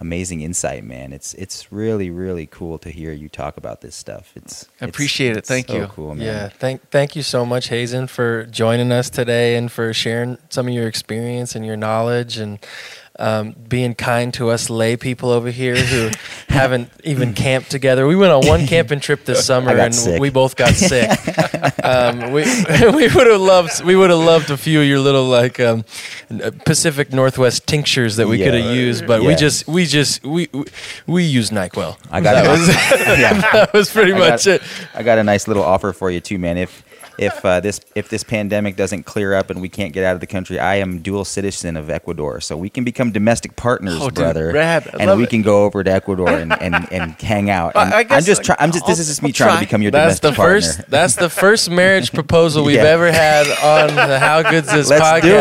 amazing insight, man. It's it's really really cool to hear you talk about this stuff. It's I it's- appreciate it. it's Thank so you. Cool, man. Yeah, thank thank you so much, Hazen, for joining us today and for sharing some of your experience and your knowledge and um, being kind to us lay people over here who (laughs) haven't even camped together. We went on one (laughs) camping trip this summer and sick. we both got sick. (laughs) um, we we would have loved we would have loved a few of your little like um, Pacific Northwest tinctures that we Yeah. could have used, but we just we just we we, we use Nyquil. I got that it. was yeah. that was pretty I much got, it. I got a nice little offer for you too, man. If if uh, this if this pandemic doesn't clear up and we can't get out of the country, I am dual citizen of Ecuador, so we can become domestic partners, Oh, brother. rad. I and we it. can go over to Ecuador and, and, and hang out. I- And I I'm just trying. I'm just. This I'll- is just me I'll trying try. to become your That's domestic the partner. first. That's the first marriage proposal we've (laughs) Yeah. ever had on the How Good's This Let's podcast. do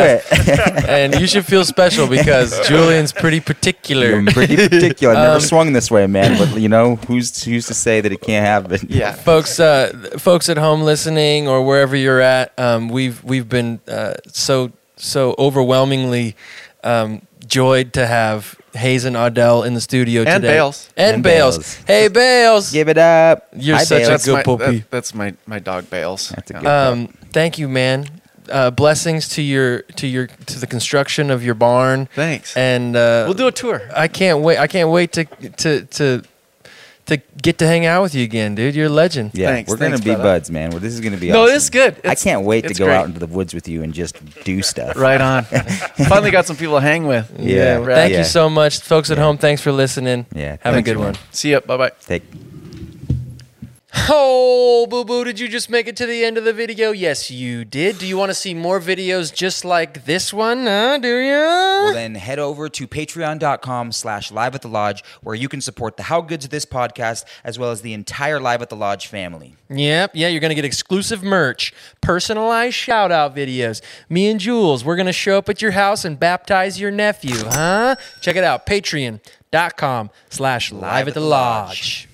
it. (laughs) and you should feel special because (laughs) Julian's pretty particular. I'm pretty particular. I've never Um, swung this way, man. But you know, who's who's to say that it can't happen? Yeah. folks, uh, folks at home listening or wherever you're at, um, we've we've been uh, so so overwhelmingly um, joyed to have Hazen Audel in the studio And today. Bales. and, And Bales. Bales. Hey Bales, Give it up. You're Hi, such a Bales. good my, puppy. that- that's my, my dog Bales. That's a good- um, thank you, man. Uh, blessings to your to your to the construction of your barn. Thanks. And uh, we'll do a tour. I can't wait. I can't wait to to to to get to hang out with you again, dude. You're a legend. Yeah, Thanks, we're gonna be brother. buds, man. Well, this is gonna be. No, awesome. it's good. I can't wait to go great. out into the woods with you and just do (laughs) stuff. Right on. (laughs) Finally got some people to hang with. Yeah. well, Thank Yeah. you so much, folks at Yeah. home. Thanks for listening. Yeah, Have a thanks, good man. one. See ya. Bye bye. Take. Oh, boo boo, did you just make it to the end of the video? Yes, you did. Do you want to see more videos just like this one? Huh? Do you? Well, then head over to patreon.com slash live at the lodge where you can support the How Good's This podcast as well as the entire Live at the Lodge family. Yep, yeah, you're gonna get exclusive merch, personalized shout out videos. Me and Jules, we're gonna show up at your house and baptize your nephew, huh? Check it out, patreon.com slash live at the lodge.